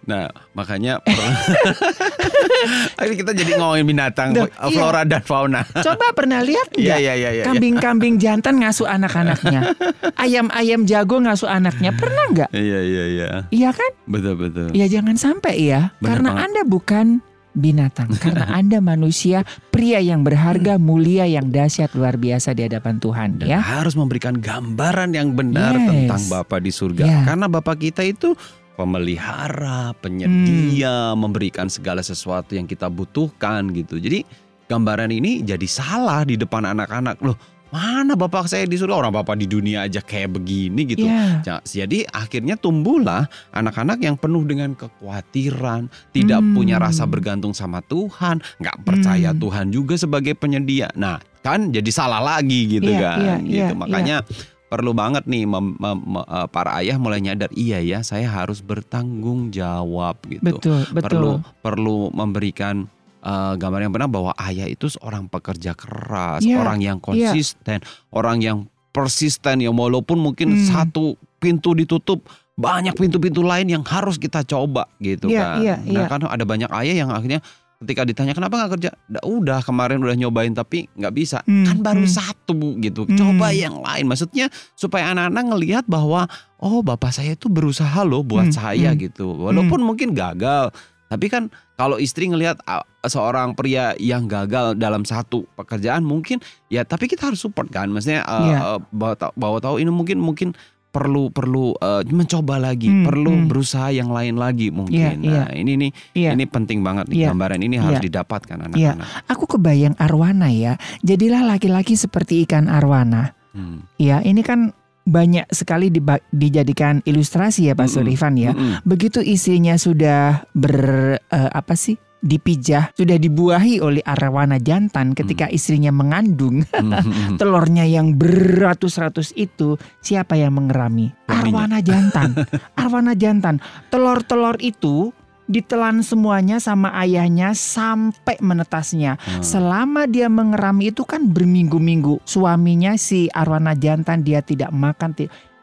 Nah makanya Akhirnya kita jadi ngomongin binatang, Duh, iya. flora dan fauna. Coba pernah lihat Iya nggak? iya iya. iya. Kambing-kambing jantan ngasuh anak-anaknya. Ayam-ayam jago ngasuh anaknya. Pernah nggak? Iya iya iya. Iya kan? Betul betul. Ya jangan sampai ya. Benar karena banget. Anda bukan binatang. karena Anda manusia, pria yang berharga, mulia, yang dahsyat, luar biasa di hadapan Tuhan. Dan Ya. harus memberikan gambaran yang benar Yes. tentang Bapa di surga. Ya. Karena Bapa kita itu pemelihara, penyedia, memberikan segala sesuatu yang kita butuhkan gitu. Jadi gambaran ini jadi salah di depan anak-anak. Loh, mana Bapak saya di surga? Orang Bapak di dunia aja kayak begini gitu. Ya. Ja- Jadi akhirnya tumbuhlah anak-anak yang penuh dengan kekhawatiran, tidak Hmm. punya rasa bergantung sama Tuhan, nggak percaya Hmm. Tuhan juga sebagai penyedia. Nah, kan jadi salah lagi gitu Iya, kan. iya, gitu. iya, Makanya perlu banget nih mem- mem- me- eh, para ayah mulai nyadar, iya ya, saya harus bertanggung jawab gitu. Betul, Perlu betul. perlu memberikan eh, gambar yang benar bahwa ayah itu seorang pekerja keras, Iya, orang yang konsisten, orang yang persisten ya walaupun mungkin Hmm. satu pintu ditutup banyak pintu-pintu lain yang harus kita coba gitu Iya, kan. iya, Nah, iya. kan ada banyak ayah yang akhirnya ketika ditanya kenapa nggak kerja, "Dah, udah kemarin udah nyobain tapi nggak bisa. Hmm, Kan baru hmm. satu gitu. Hmm. Coba yang lain. Maksudnya supaya anak-anak ngelihat bahwa oh bapak saya itu berusaha loh buat Hmm, saya hmm. gitu. Walaupun mungkin gagal, tapi kan kalau istri ngelihat ah, seorang pria yang gagal dalam satu pekerjaan mungkin ya tapi kita harus support kan. Maksudnya eh, Iya. eh, bahwa tahu bahwa tahu ini mungkin mungkin perlu perlu eh, mencoba lagi, Hmm, perlu hmm. berusaha yang lain lagi mungkin. Iya, Nah, ini nih Iya. ini penting banget nih Iya. gambaran ini harus Iya. didapatkan Iya. anak-anak. Aku kebayang arwana ya. Jadilah laki-laki seperti ikan arwana. Hmm. Ya, ini kan banyak sekali diba- dijadikan ilustrasi ya Pak. Surifan ya. Mm-mm. Begitu istrinya sudah ber eh, apa sih? dipijah, sudah dibuahi oleh arwana jantan ketika istrinya mengandung Hmm. telurnya yang beratus-ratus itu siapa yang mengerami? Arwana jantan. Arwana jantan. Telur-telur itu ditelan semuanya sama ayahnya sampai menetasnya. Hmm. Selama dia mengerami itu kan berminggu-minggu. Suaminya si arwana jantan dia tidak makan,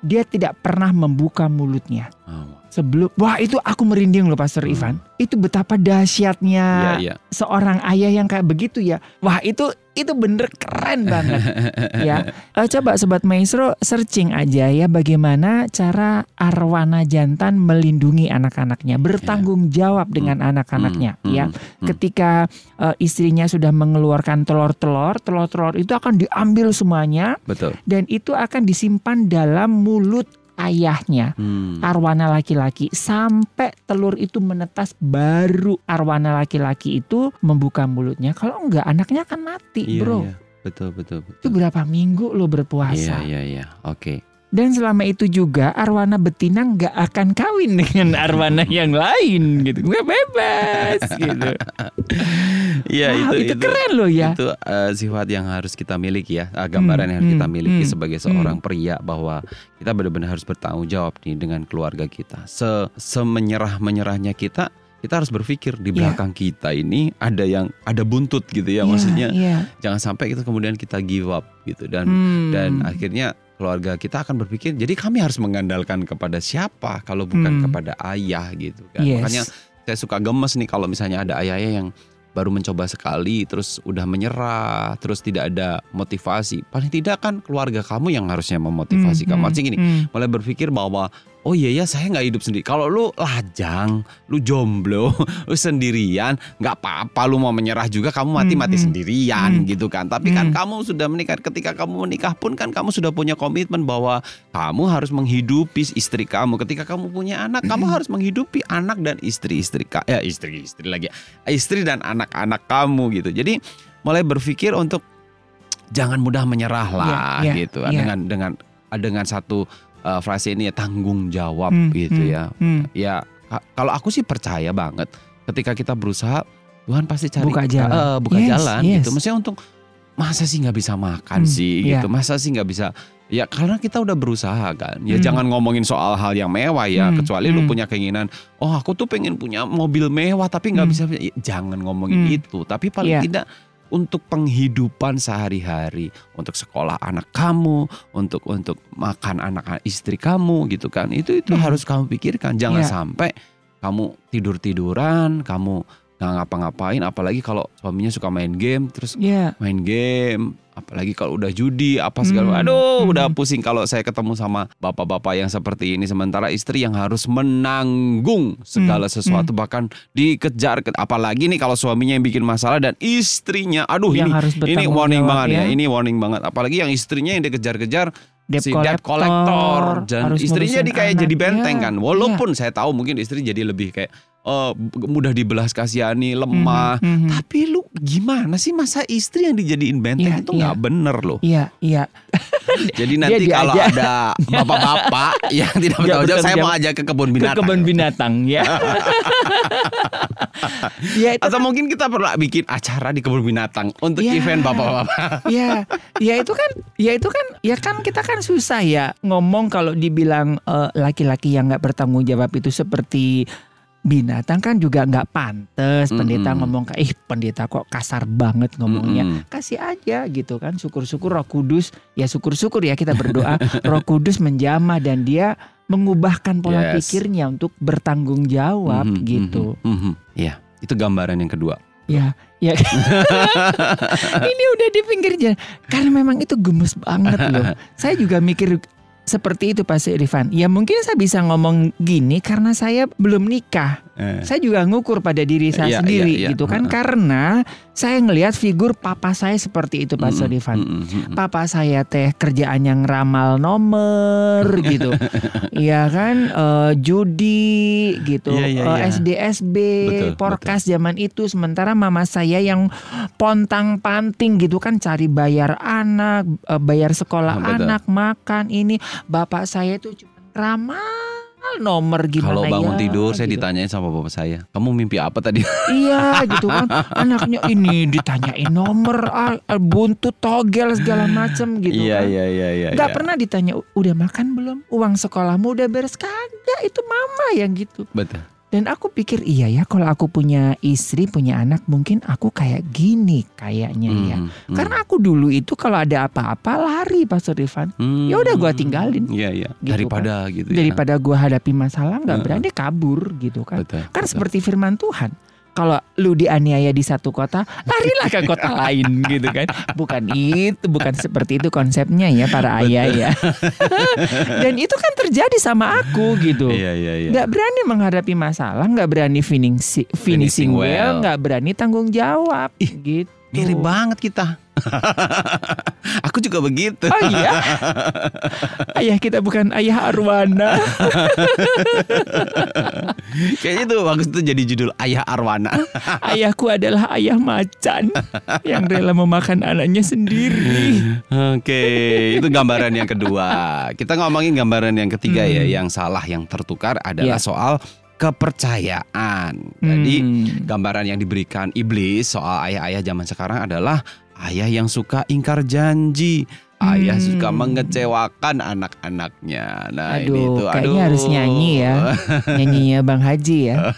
dia tidak pernah membuka mulutnya. Oh. Sebelum wah itu aku merinding loh Pastor Hmm. Ivan. Itu betapa dahsyatnya Iya, iya. seorang ayah yang kayak begitu ya. Wah itu itu bener keren banget ya. Eh, coba sobat maestro searching aja ya bagaimana cara arwana jantan melindungi anak-anaknya, bertanggung jawab dengan anak-anaknya Hmm, ya. hmm, hmm. Ketika eh, istrinya sudah mengeluarkan telur-telur, telur-telur itu akan diambil semuanya Betul. dan itu akan disimpan dalam mulut ayahnya Hmm. arwana laki-laki sampai telur itu menetas baru arwana laki-laki itu membuka mulutnya. Kalau enggak anaknya akan mati, Iya, Bro. iya. Betul, betul, betul. Itu berapa minggu lo Iya, berpuasa? iya, iya. Oke. Dan selama itu juga arwana betina nggak akan kawin dengan arwana yang lain gitu. Nggak bebas gitu. Iya, Wow, itu itu, keren loh ya. Itu eh, sifat yang harus kita miliki ya, eh, gambaran Hmm, yang harus kita hmm, miliki hmm, sebagai seorang pria bahwa kita benar-benar harus bertanggung jawab nih dengan keluarga kita. Se semenyerah menyerahnya kita, kita harus berpikir di Iya. belakang kita ini ada yang ada buntut gitu ya, Iya, maksudnya iya. jangan sampai kita kemudian kita give up gitu dan Hmm. dan akhirnya keluarga kita akan berpikir jadi kami harus mengandalkan kepada siapa kalau bukan Hmm. kepada ayah gitu kan. Yes. Makanya saya suka gemes nih kalau misalnya ada ayah-ayah yang baru mencoba sekali terus udah menyerah terus tidak ada motivasi paling tidak kan keluarga kamu yang harusnya memotivasi Hmm, kamu hmm, gini hmm. mulai berpikir bahwa oh iya ya saya nggak hidup sendiri kalau lu lajang lu jomblo lu sendirian nggak apa-apa lu mau menyerah juga kamu mati mati Hmm, hmm. sendirian Hmm. gitu kan tapi kan Hmm. kamu sudah menikah ketika kamu menikah pun kan kamu sudah punya komitmen bahwa kamu harus menghidupi istri kamu ketika kamu punya anak kamu Hmm. harus menghidupi anak dan istri-istri ka- ya istri istri lagi istri dan anak-anak kamu gitu jadi mulai berpikir untuk jangan mudah menyerah lah Iya, iya, gitu iya. dengan dengan dengan satu uh, frase ini ya tanggung jawab Hmm, gitu hmm, ya hmm. ya ka- kalau aku sih percaya banget ketika kita berusaha Tuhan pasti cari Buka jalan. eh, buka Yes, jalan yes. gitu maksudnya untuk masa sih nggak bisa makan Hmm, sih iya. gitu masa sih nggak bisa ya karena kita udah berusaha kan ya Hmm. jangan ngomongin soal hal yang mewah ya Hmm, kecuali lu hmm. punya keinginan oh aku tuh pengen punya mobil mewah tapi nggak Hmm. bisa Ya, jangan ngomongin Hmm. itu tapi paling Iya. tidak untuk penghidupan sehari-hari, untuk sekolah anak kamu, untuk untuk makan anak istri kamu gitu kan. Itu itu Hmm. harus kamu pikirkan. Jangan Iya. sampai kamu tidur-tiduran, kamu nggak ngapa-ngapain apalagi kalau suaminya suka main game terus Ya. main game apalagi kalau udah judi apa segala Hmm, aduh hmm. udah pusing kalau saya ketemu sama bapak-bapak yang seperti ini. Sementara istri yang harus menanggung segala Hmm, sesuatu bahkan dikejar ke- apalagi nih kalau suaminya yang bikin masalah dan istrinya. Aduh Yang ini harus ini warning jawab banget ya. ya. ini warning banget. Apalagi yang istrinya yang dikejar-kejar Debt si debt collector dan istrinya di kayak anak. jadi benteng Ya, kan. Walaupun saya tahu mungkin istri jadi lebih kayak eh, mudah dibelas kasihani lemah Mhm, mhm. tapi lu gimana sih masa istri yang dijadiin benteng Iya, itu nggak bener loh. Iya, iya. Jadi nanti dia kalau ada bapak-bapak yang tidak bertanggung jawab, saya mau ajak ke kebun Ke binatang. kebun binatang ya. ya itu Atau mungkin kita perlu bikin acara di kebun binatang untuk Ya. event bapak-bapak. ya, ya itu kan, ya itu kan, ya kan kita kan susah ya ngomong kalau dibilang eh, laki-laki yang nggak bertanggung jawab itu seperti binatang kan juga nggak pantas pendeta Mm-mm. ngomong kayak ih pendeta kok kasar banget ngomongnya Mm-mm. kasih aja gitu kan syukur-syukur Roh Kudus ya syukur-syukur ya kita berdoa Roh Kudus menjamah dan dia mengubahkan pola Yes. pikirnya untuk bertanggung jawab Mhm, gitu mhm, mhm. Iya, itu gambaran yang kedua. Ya, ya. ini udah di pinggir jalan. Karena memang itu gemes banget loh. Saya juga mikir seperti itu Pak Irfan. Ya mungkin saya bisa ngomong gini karena saya belum nikah. Eh. Saya juga ngukur pada diri saya Iya, sendiri iya, iya. gitu kan Heeh. karena saya ngelihat figur papa saya seperti itu Pak Mm-mm, Irfan. mm-mm, mm-mm. Papa saya teh kerjaan yang ramal nomor gitu. Iya kan eh, judi gitu. Iya, iya, Eh, iya. SDSB, Betul, porkas zaman itu sementara mama saya yang pontang-panting gitu kan cari bayar anak, eh, bayar sekolah Ah, betul. anak, makan ini. Bapak saya itu cuma ramal nomor gimana Kalau bangun ya, tidur saya gitu. ditanyain sama bapak saya, kamu mimpi apa tadi? Iya gitu kan anaknya ini ditanyain nomor ah, buntut togel segala macem gitu Iya kan. iya iya iya. Gak iya. pernah ditanya udah makan belum uang sekolahmu udah beres kagak itu mama yang gitu Betul. Dan aku pikir iya ya kalau aku punya istri punya anak mungkin aku kayak gini kayaknya ya Mm, mm, karena aku dulu itu kalau ada apa-apa lari Pastor Rifan mm, ya udah gua tinggalin. Iya iya. Gitu Daripada gitu. ya. daripada gua hadapi masalah nggak berani kabur gitu kan Betul. Kan betul. seperti firman Tuhan. Kalau lu dianiaya di satu kota, larilah ke kota lain gitu kan. Bukan itu, bukan seperti itu konsepnya ya para ayah ya. Dan itu kan terjadi sama aku gitu. Iya iya iya. Nggak berani menghadapi masalah, nggak berani finishing, Finishing finishing well, well. nggak berani tanggung jawab gitu. Mirip banget kita. Aku juga begitu. Oh iya, ayah kita bukan ayah Arwana. Kayaknya itu bagus tuh jadi judul Ayah Arwana. Ayahku adalah ayah macan yang rela memakan anaknya sendiri. Oke, itu gambaran yang kedua. Kita ngomongin gambaran yang ketiga ya, Hmm. yang salah, yang tertukar adalah Ya. soal kepercayaan. Jadi Hmm. gambaran yang diberikan iblis soal ayah-ayah zaman sekarang adalah ayah yang suka ingkar janji. Ayah Hmm. suka mengecewakan anak-anaknya. Nah ini Aduh, tuh, kayaknya harus nyanyi ya. Nyanyinya Bang Haji ya.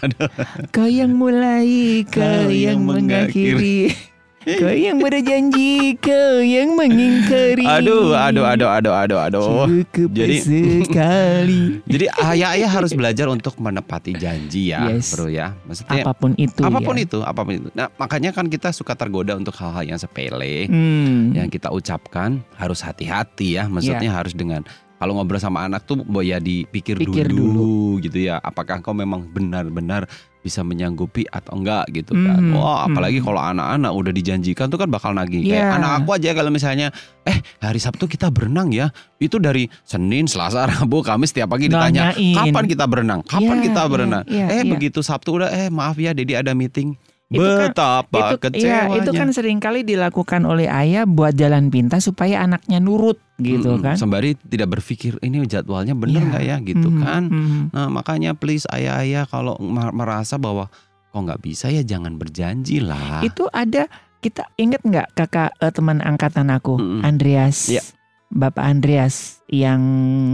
Kau yang mulai, kau Kau yang yang mengakhiri. Kau yang berjanji, kau yang mengingkari. Aduh, aduh, aduh, aduh, aduh, aduh. Cukup Jadi- sekali. Jadi ayah-ayah harus belajar untuk menepati janji ya, Yes. bro ya. Maksudnya Apa pun itu apa pun ya. itu, apa pun itu. Nah, makanya kan kita suka tergoda untuk hal-hal yang sepele Hmm. yang kita ucapkan harus hati-hati ya. Maksudnya harus dengan kalau ngobrol sama anak tuh ya dipikir Pikir dulu, gitu ya. Apakah kau memang benar-benar bisa menyanggupi atau enggak gitu kan. Hmm, Wah, apalagi hmm. kalau anak-anak udah dijanjikan tuh kan bakal nagih. Iya. Kayak anak aku aja kalau misalnya eh hari Sabtu kita berenang ya. Itu dari Senin, Selasa, Rabu, Kamis tiap pagi ditanya Nanyain. kapan kita berenang? Kapan Iya, kita iya, berenang? iya, eh iya. begitu Sabtu udah eh maaf ya Dedi ada meeting. Itu kan- Betapa itu, kecewanya. ya, itu kan sering kali dilakukan oleh ayah buat jalan pintas supaya anaknya nurut gitu Mm-mm. kan. Sembari tidak berpikir ini jadwalnya bener Iya. nggak ya gitu Mhm, kan. mhm. Nah makanya please ayah-ayah kalau mer- merasa bahwa kok nggak bisa ya jangan berjanji lah. Itu ada kita inget nggak kakak eh, teman angkatan aku Mm-mm. Andreas, Iya. Bapak Andreas yang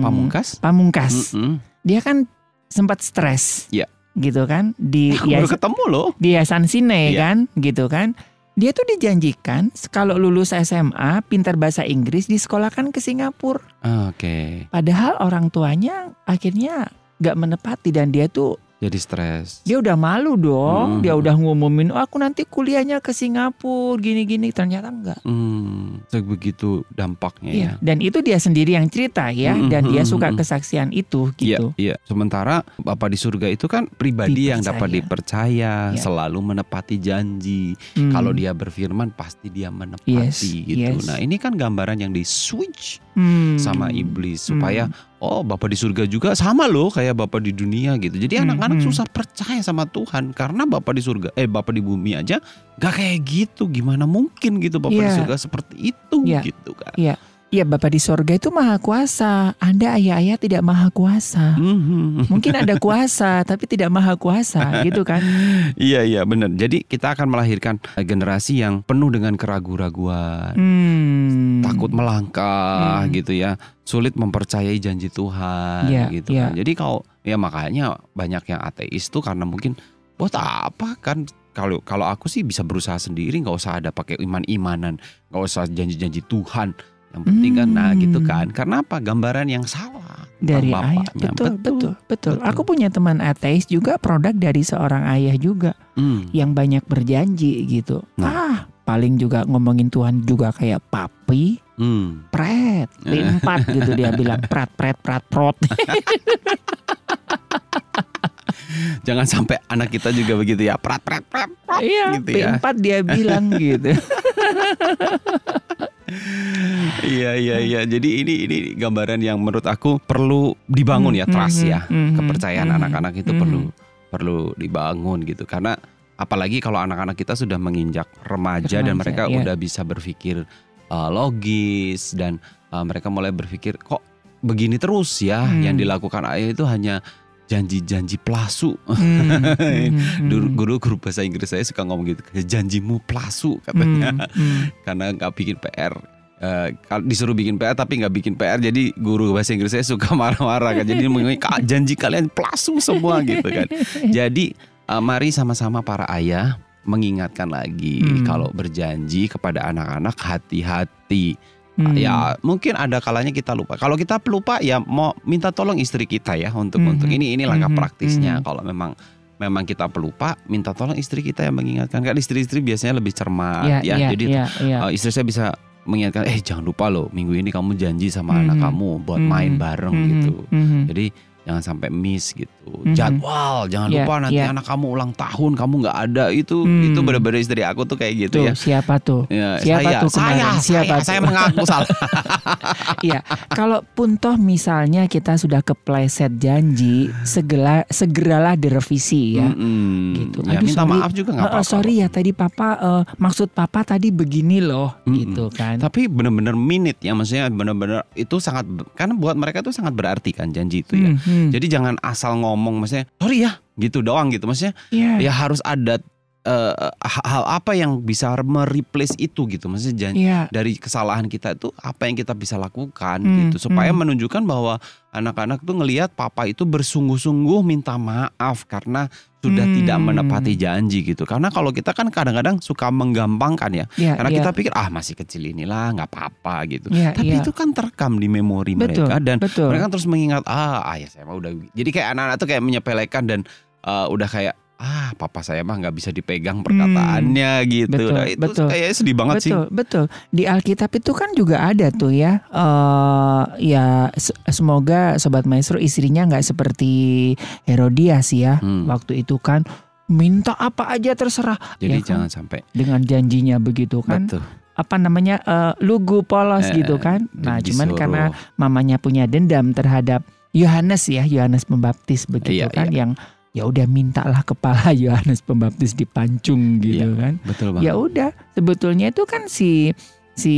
Pamungkas? Pamungkas. Mm-mm. Dia kan sempat stres, Iya. Gitu kan di Aku baru ketemu loh. di Yayasan Sine Iya. kan, gitu kan. Dia tuh dijanjikan kalau lulus SMA pintar bahasa Inggris disekolahkan ke Singapura. Oke, Padahal orang tuanya akhirnya nggak menepati dan dia tuh jadi stres. dia udah malu dong. Hmm. Dia udah ngumumin, oh, aku nanti kuliahnya ke Singapura gini-gini. Ternyata enggak. Hmm, begitu dampaknya Iya. ya. Dan itu dia sendiri yang cerita ya. Mm, Dan dia mm, suka mm. kesaksian itu Iya, gitu. iya. Sementara Bapak di surga itu kan pribadi yang Dipercaya. dapat dipercaya, Iya. selalu menepati janji. Hmm. Kalau dia berfirman pasti dia menepati Yes, gitu. yes. Nah, ini kan gambaran yang di switch Hmm. sama iblis Hmm. supaya oh Bapak di surga juga sama loh kayak Bapak di dunia gitu. Jadi Hmm, anak-anak hmm. susah percaya sama Tuhan karena Bapak di surga eh Bapak di bumi aja gak kayak gitu. Gimana mungkin gitu Bapak di Iya. surga seperti itu Iya. gitu kan. Ya Bapak di sorga itu maha kuasa. Anda ayah-ayah tidak maha kuasa. Mhm. Mungkin ada kuasa tapi tidak maha kuasa gitu kan. Iya iya benar. Jadi kita akan melahirkan generasi yang penuh dengan keraguan-raguan, Hmm. takut melangkah Hmm. gitu ya, sulit mempercayai janji Tuhan Iya, gitu iya. kan. Jadi kalau ya makanya banyak yang ateis tuh karena mungkin buat apa kan kalau kalau aku sih bisa berusaha sendiri nggak usah ada pakai iman-imanan, nggak usah janji-janji Tuhan. Yang penting kan nah gitu Hmm. kan. Karena apa? Gambaran yang salah. dari ayah. bapaknya. Betul, betul, betul, betul. Aku punya teman ateis juga produk dari seorang ayah juga Hmm. yang banyak berjanji gitu. Nah. Ah, paling juga ngomongin Tuhan juga kayak papi, Hmm. pret, empat gitu dia bilang prat pret prat prot. Jangan sampai anak kita juga begitu ya. Prat prat prat. prat, Iya, gitu ya. P4 dia bilang gitu. Iya iya iya. Jadi ini ini gambaran yang menurut aku perlu dibangun ya Hmm, trust ya. hmm, hmm, Kepercayaan hmm, anak-anak itu perlu perlu dibangun gitu karena apalagi kalau anak-anak kita sudah menginjak remaja, dan Remaja, mereka iya. udah bisa berpikir uh, logis dan uh, mereka mulai berpikir kok begini terus ya Hmm. yang dilakukan ayah itu hanya janji-janji pelasu. Hmm, hmm, hmm, Guru, hmm. guru guru bahasa Inggris saya suka ngomong gitu, janjimu pelasu katanya Hmm, hmm. karena nggak bikin PR. Eh, kalau disuruh bikin PR tapi nggak bikin PR jadi guru bahasa Inggris saya suka marah-marah kan jadi mengatakan "Kak, janji kalian pelasu semua gitu kan jadi eh, mari sama-sama para ayah mengingatkan lagi Hmm. kalau berjanji kepada anak-anak hati-hati Hmm. ya mungkin ada kalanya kita lupa kalau kita lupa ya mau minta tolong istri kita ya untuk Mhm. untuk ini ini langkah Mhm. praktisnya Mhm. kalau memang memang kita pelupa minta tolong istri kita yang mengingatkan kan istri-istri biasanya lebih cermat Iya, ya iya, jadi iya, iya. Uh, istri saya bisa mengingatkan eh jangan lupa loh minggu ini kamu janji sama Mhm. anak kamu buat main Mhm. bareng Mhm, gitu mhm. jadi jangan sampai miss gitu Mhm. jadwal jangan Iya, lupa nanti iya. anak kamu ulang tahun kamu nggak ada itu Hmm. itu benar-benar istri aku tuh kayak gitu Tuh, ya siapa tuh? Ya, Siapa saya, tuh kemarin? saya, Siapa saya, tuh? saya mengaku salah. Iya, kalaupun toh misalnya kita sudah kepleset janji, segera segeralah direvisi ya. Mm-mm. Gitu. Ya, Aduh, minta sorry. maaf juga nggak apa-apa. sorry ya tadi papa eh, maksud papa tadi begini loh, Mm-mm. gitu kan. Tapi benar-benar minute ya, maksudnya benar-benar itu sangat karena buat mereka itu sangat berarti kan janji itu ya. Hmm, hmm. Jadi jangan asal ngomong maksudnya sorry ya gitu doang gitu maksudnya Iya, ya harus ada eh, hal apa yang bisa mereplace itu gitu maksudnya iya. dari kesalahan kita itu apa yang kita bisa lakukan Hmm, gitu supaya hmm. menunjukkan bahwa anak-anak tuh ngelihat papa itu bersungguh-sungguh minta maaf karena sudah Hmm. tidak menepati janji gitu karena kalau kita kan kadang-kadang suka menggampangkan ya Iya, karena iya. kita pikir ah masih kecil inilah nggak apa-apa gitu Iya, tapi iya. itu kan terekam di memori betul, mereka dan betul. mereka terus mengingat ah ayah saya mah udah jadi kayak anak-anak tuh kayak menyepelekan dan eh, udah kayak ah papa saya mah nggak bisa dipegang perkataannya gitu Hmm. betul, nah, itu betul. kayaknya sedih banget sih betul, betul. Di Alkitab itu kan juga ada tuh ya. eh ya se- semoga sobat maestro istrinya nggak seperti Herodias ya. Hmm. Waktu itu kan minta apa aja terserah jadi ya kan? jangan sampai dengan janjinya begitu kan. betul Apa namanya eh, lugu polos Eh, gitu kan. Nah, cuman disuruh. karena mamanya punya dendam terhadap Yohanes ya, Yohanes Pembaptis begitu Iya, kan iya. yang ya udah mintalah kepala Yohanes Pembaptis dipancung gitu Iya. kan. betul banget Ya udah, sebetulnya itu kan si si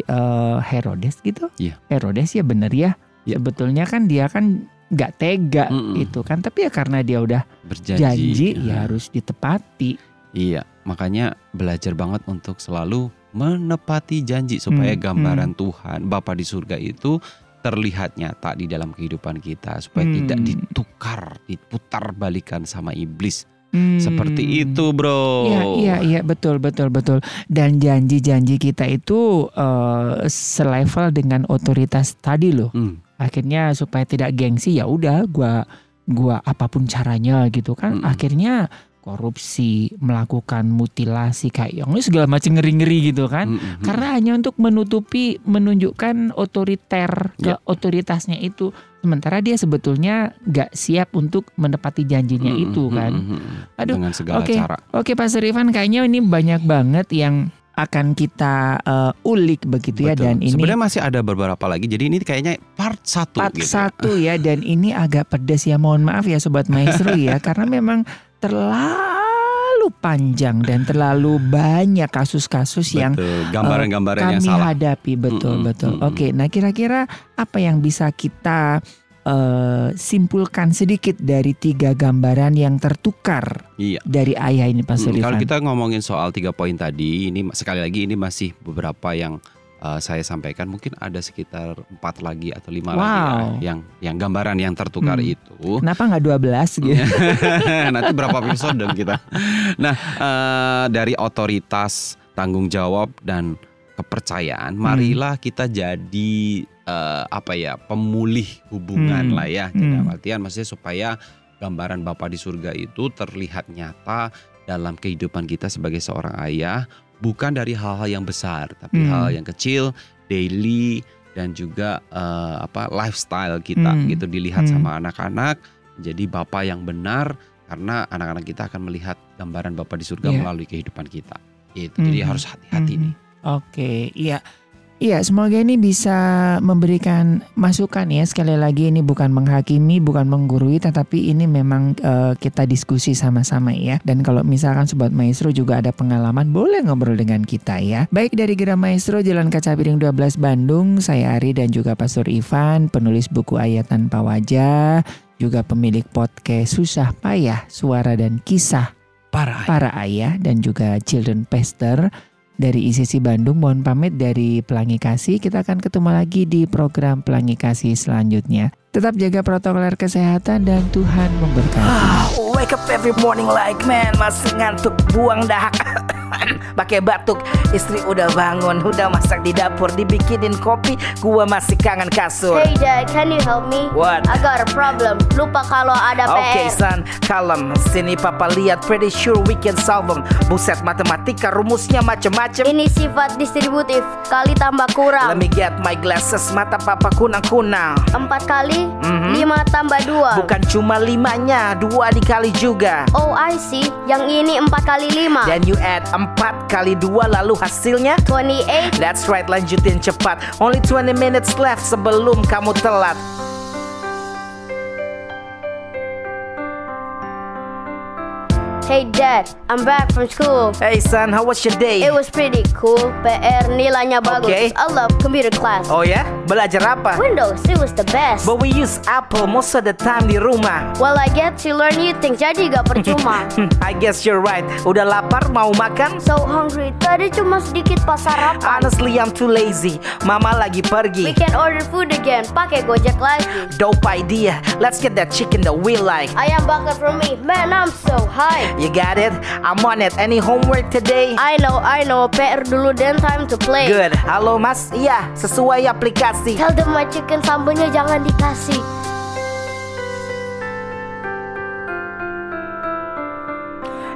eh, Herodes gitu. Iya. Herodes ya bener ya. Iya. Sebetulnya kan dia kan nggak tega Mm-mm. itu kan, tapi ya karena dia udah berjanji janji ya Nah, harus ditepati. iya makanya belajar banget untuk selalu menepati janji supaya Hmm, gambaran Tuhan Bapa di surga itu terlihat nyata di dalam kehidupan kita supaya Hmm. tidak ditukar diputar balikan sama iblis Hmm. seperti itu bro Iya, iya, iya, betul, betul, betul. Dan janji-janji kita itu eh, selevel dengan otoritas tadi loh. Hmm, Akhirnya supaya tidak gengsi ya udah gua gua apa pun caranya gitu kan. Mm-mm. Akhirnya korupsi, melakukan mutilasi kayak yang ini segala macam ngeri-ngeri gitu kan. hmm, hmm, Karena hanya untuk menutupi menunjukkan otoriter ke Ya. otoritasnya itu. Sementara dia sebetulnya nggak siap untuk menepati janjinya hmm, itu kan. hmm. Aduh, dengan segala oke. cara Oke Pak Serifan kayaknya ini banyak banget yang akan kita eh, ulik begitu ya Betul. dan ini sebenarnya masih ada beberapa lagi jadi ini kayaknya part satu part gitu ya. satu ya dan ini agak pedas ya mohon maaf ya sobat maestro ya karena memang terlalu panjang dan terlalu banyak kasus-kasus yang Betul, gambaran-gambaran yang kami salah hadapi betul Mm-mm, betul. mm-mm. Oke, nah kira-kira apa yang bisa kita eh, simpulkan sedikit dari tiga gambaran yang tertukar iya dari ayah ini Pak Mm, Serifan? Kalau kita ngomongin soal tiga poin tadi, ini sekali lagi ini masih beberapa yang uh, saya sampaikan. Mungkin ada sekitar empat lagi atau lima lagi Wow. ya, yang yang gambaran yang tertukar Hmm. itu. Kenapa nggak 12 gitu? Nanti berapa episode dong kita. Nah, eh, dari otoritas, tanggung jawab dan kepercayaan, Hmm. marilah kita jadi eh, apa ya pemulih hubungan Hmm. lah ya. Hmm. Dalam artian maksudnya supaya gambaran Bapa di surga itu terlihat nyata dalam kehidupan kita sebagai seorang ayah, bukan dari hal-hal yang besar, tapi Hmm. hal yang kecil, daily dan juga eh, apa lifestyle kita Hmm. gitu dilihat Hmm. sama anak-anak menjadi Bapa yang benar karena anak-anak kita akan melihat gambaran Bapa di surga Iya. melalui kehidupan kita. Gitu. Jadi Mhm. harus hati-hati Mhm. nih. Oke, iya. Iya, semoga ini bisa memberikan masukan ya. Sekali lagi ini bukan menghakimi, bukan menggurui, tetapi ini memang eh, kita diskusi sama-sama ya. Dan kalau misalkan sobat maestro juga ada pengalaman, boleh ngobrol dengan kita ya. Baik dari Gira Maestro Jalan Kaca Piring 12 Bandung, saya Ari dan juga Pastor Ivan, penulis buku Ayat Tanpa Wajah, juga pemilik podcast Susah Payah, Suara dan Kisah Para para ayah dan juga children pastor dari ICC Bandung. Mohon pamit dari Pelangi Kasih. Kita akan ketemu lagi di program Pelangi Kasih selanjutnya. Tetap jaga protokol kesehatan dan Tuhan memberkati. Ah, Wake up every morning like man Masih ngantuk buang dahak Pakai batuk Istri udah bangun Udah masak di dapur Dibikinin kopi Gua masih kangen kasur Hey dad, can you help me? What? I got a problem. Lupa kalau ada Oke PR. son, kalem Sini papa lihat Pretty sure we can solve them Buset matematika Rumusnya macem-macem Ini sifat distributif kali tambah kurang. Let me get my glasses Mata papa kunang-kunang Empat kali, Mhm. lima tambah dua. Bukan cuma limanya Dua dikali juga Oh I see, yang ini empat kali lima. Dan you add 4 kali 2 lalu hasilnya 28. That's right lanjutin cepat Only 20 minutes left sebelum kamu telat Hey dad, I'm back from school. Hey son, how was your day? It was pretty cool. PR nilainya bagus. Okay. I love computer class. Oh ya? Belajar apa? Windows, it was the best. But we use Apple most of the time di rumah Well, I get to learn new things, jadi gak percuma. I guess you're right Udah lapar mau makan? so hungry, tadi cuma sedikit pas sarapan. Honestly I'm too lazy Mama lagi We pergi can order food again, pakai gojek lagi. Dope idea Let's get that chicken that we like Ayam bakar for me, man, I'm so high. You got it? I'm on it Any homework today? I know, I know, PR dulu then time to play. Good Halo mas? Iya sesuai aplikasi Tell them my chicken sambelnya jangan dikasih.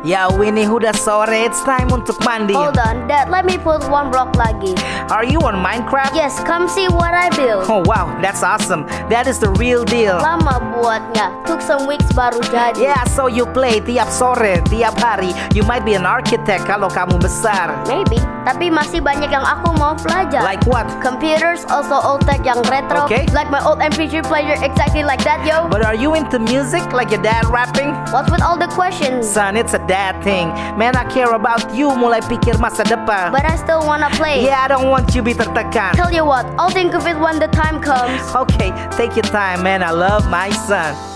Ya Winnie udah sore It's time untuk mandi Hold on, Dad, let me put one block lagi. Are you on Minecraft? Yes, come see what I built. Oh wow, that's awesome. That is the real deal. Lama buatnya, took some weeks baru jadi. Yeah, so you play tiap sore, tiap hari. You might be an architect kalau kamu besar. Maybe, tapi masih banyak yang aku mau belajar. Like what? Computers, also old tech yang retro. Okay. Like my old MP3 player, exactly like that, yo. But are you into music like your dad rapping? What's with all the questions? Son, it's a dad thing. Man, I care about you mulai pikir masa depan. But I still wanna play. Yeah, I don't want you be tertekan. Tell you what, I'll think of it when the time comes. Okay, take your time, man. I love my son.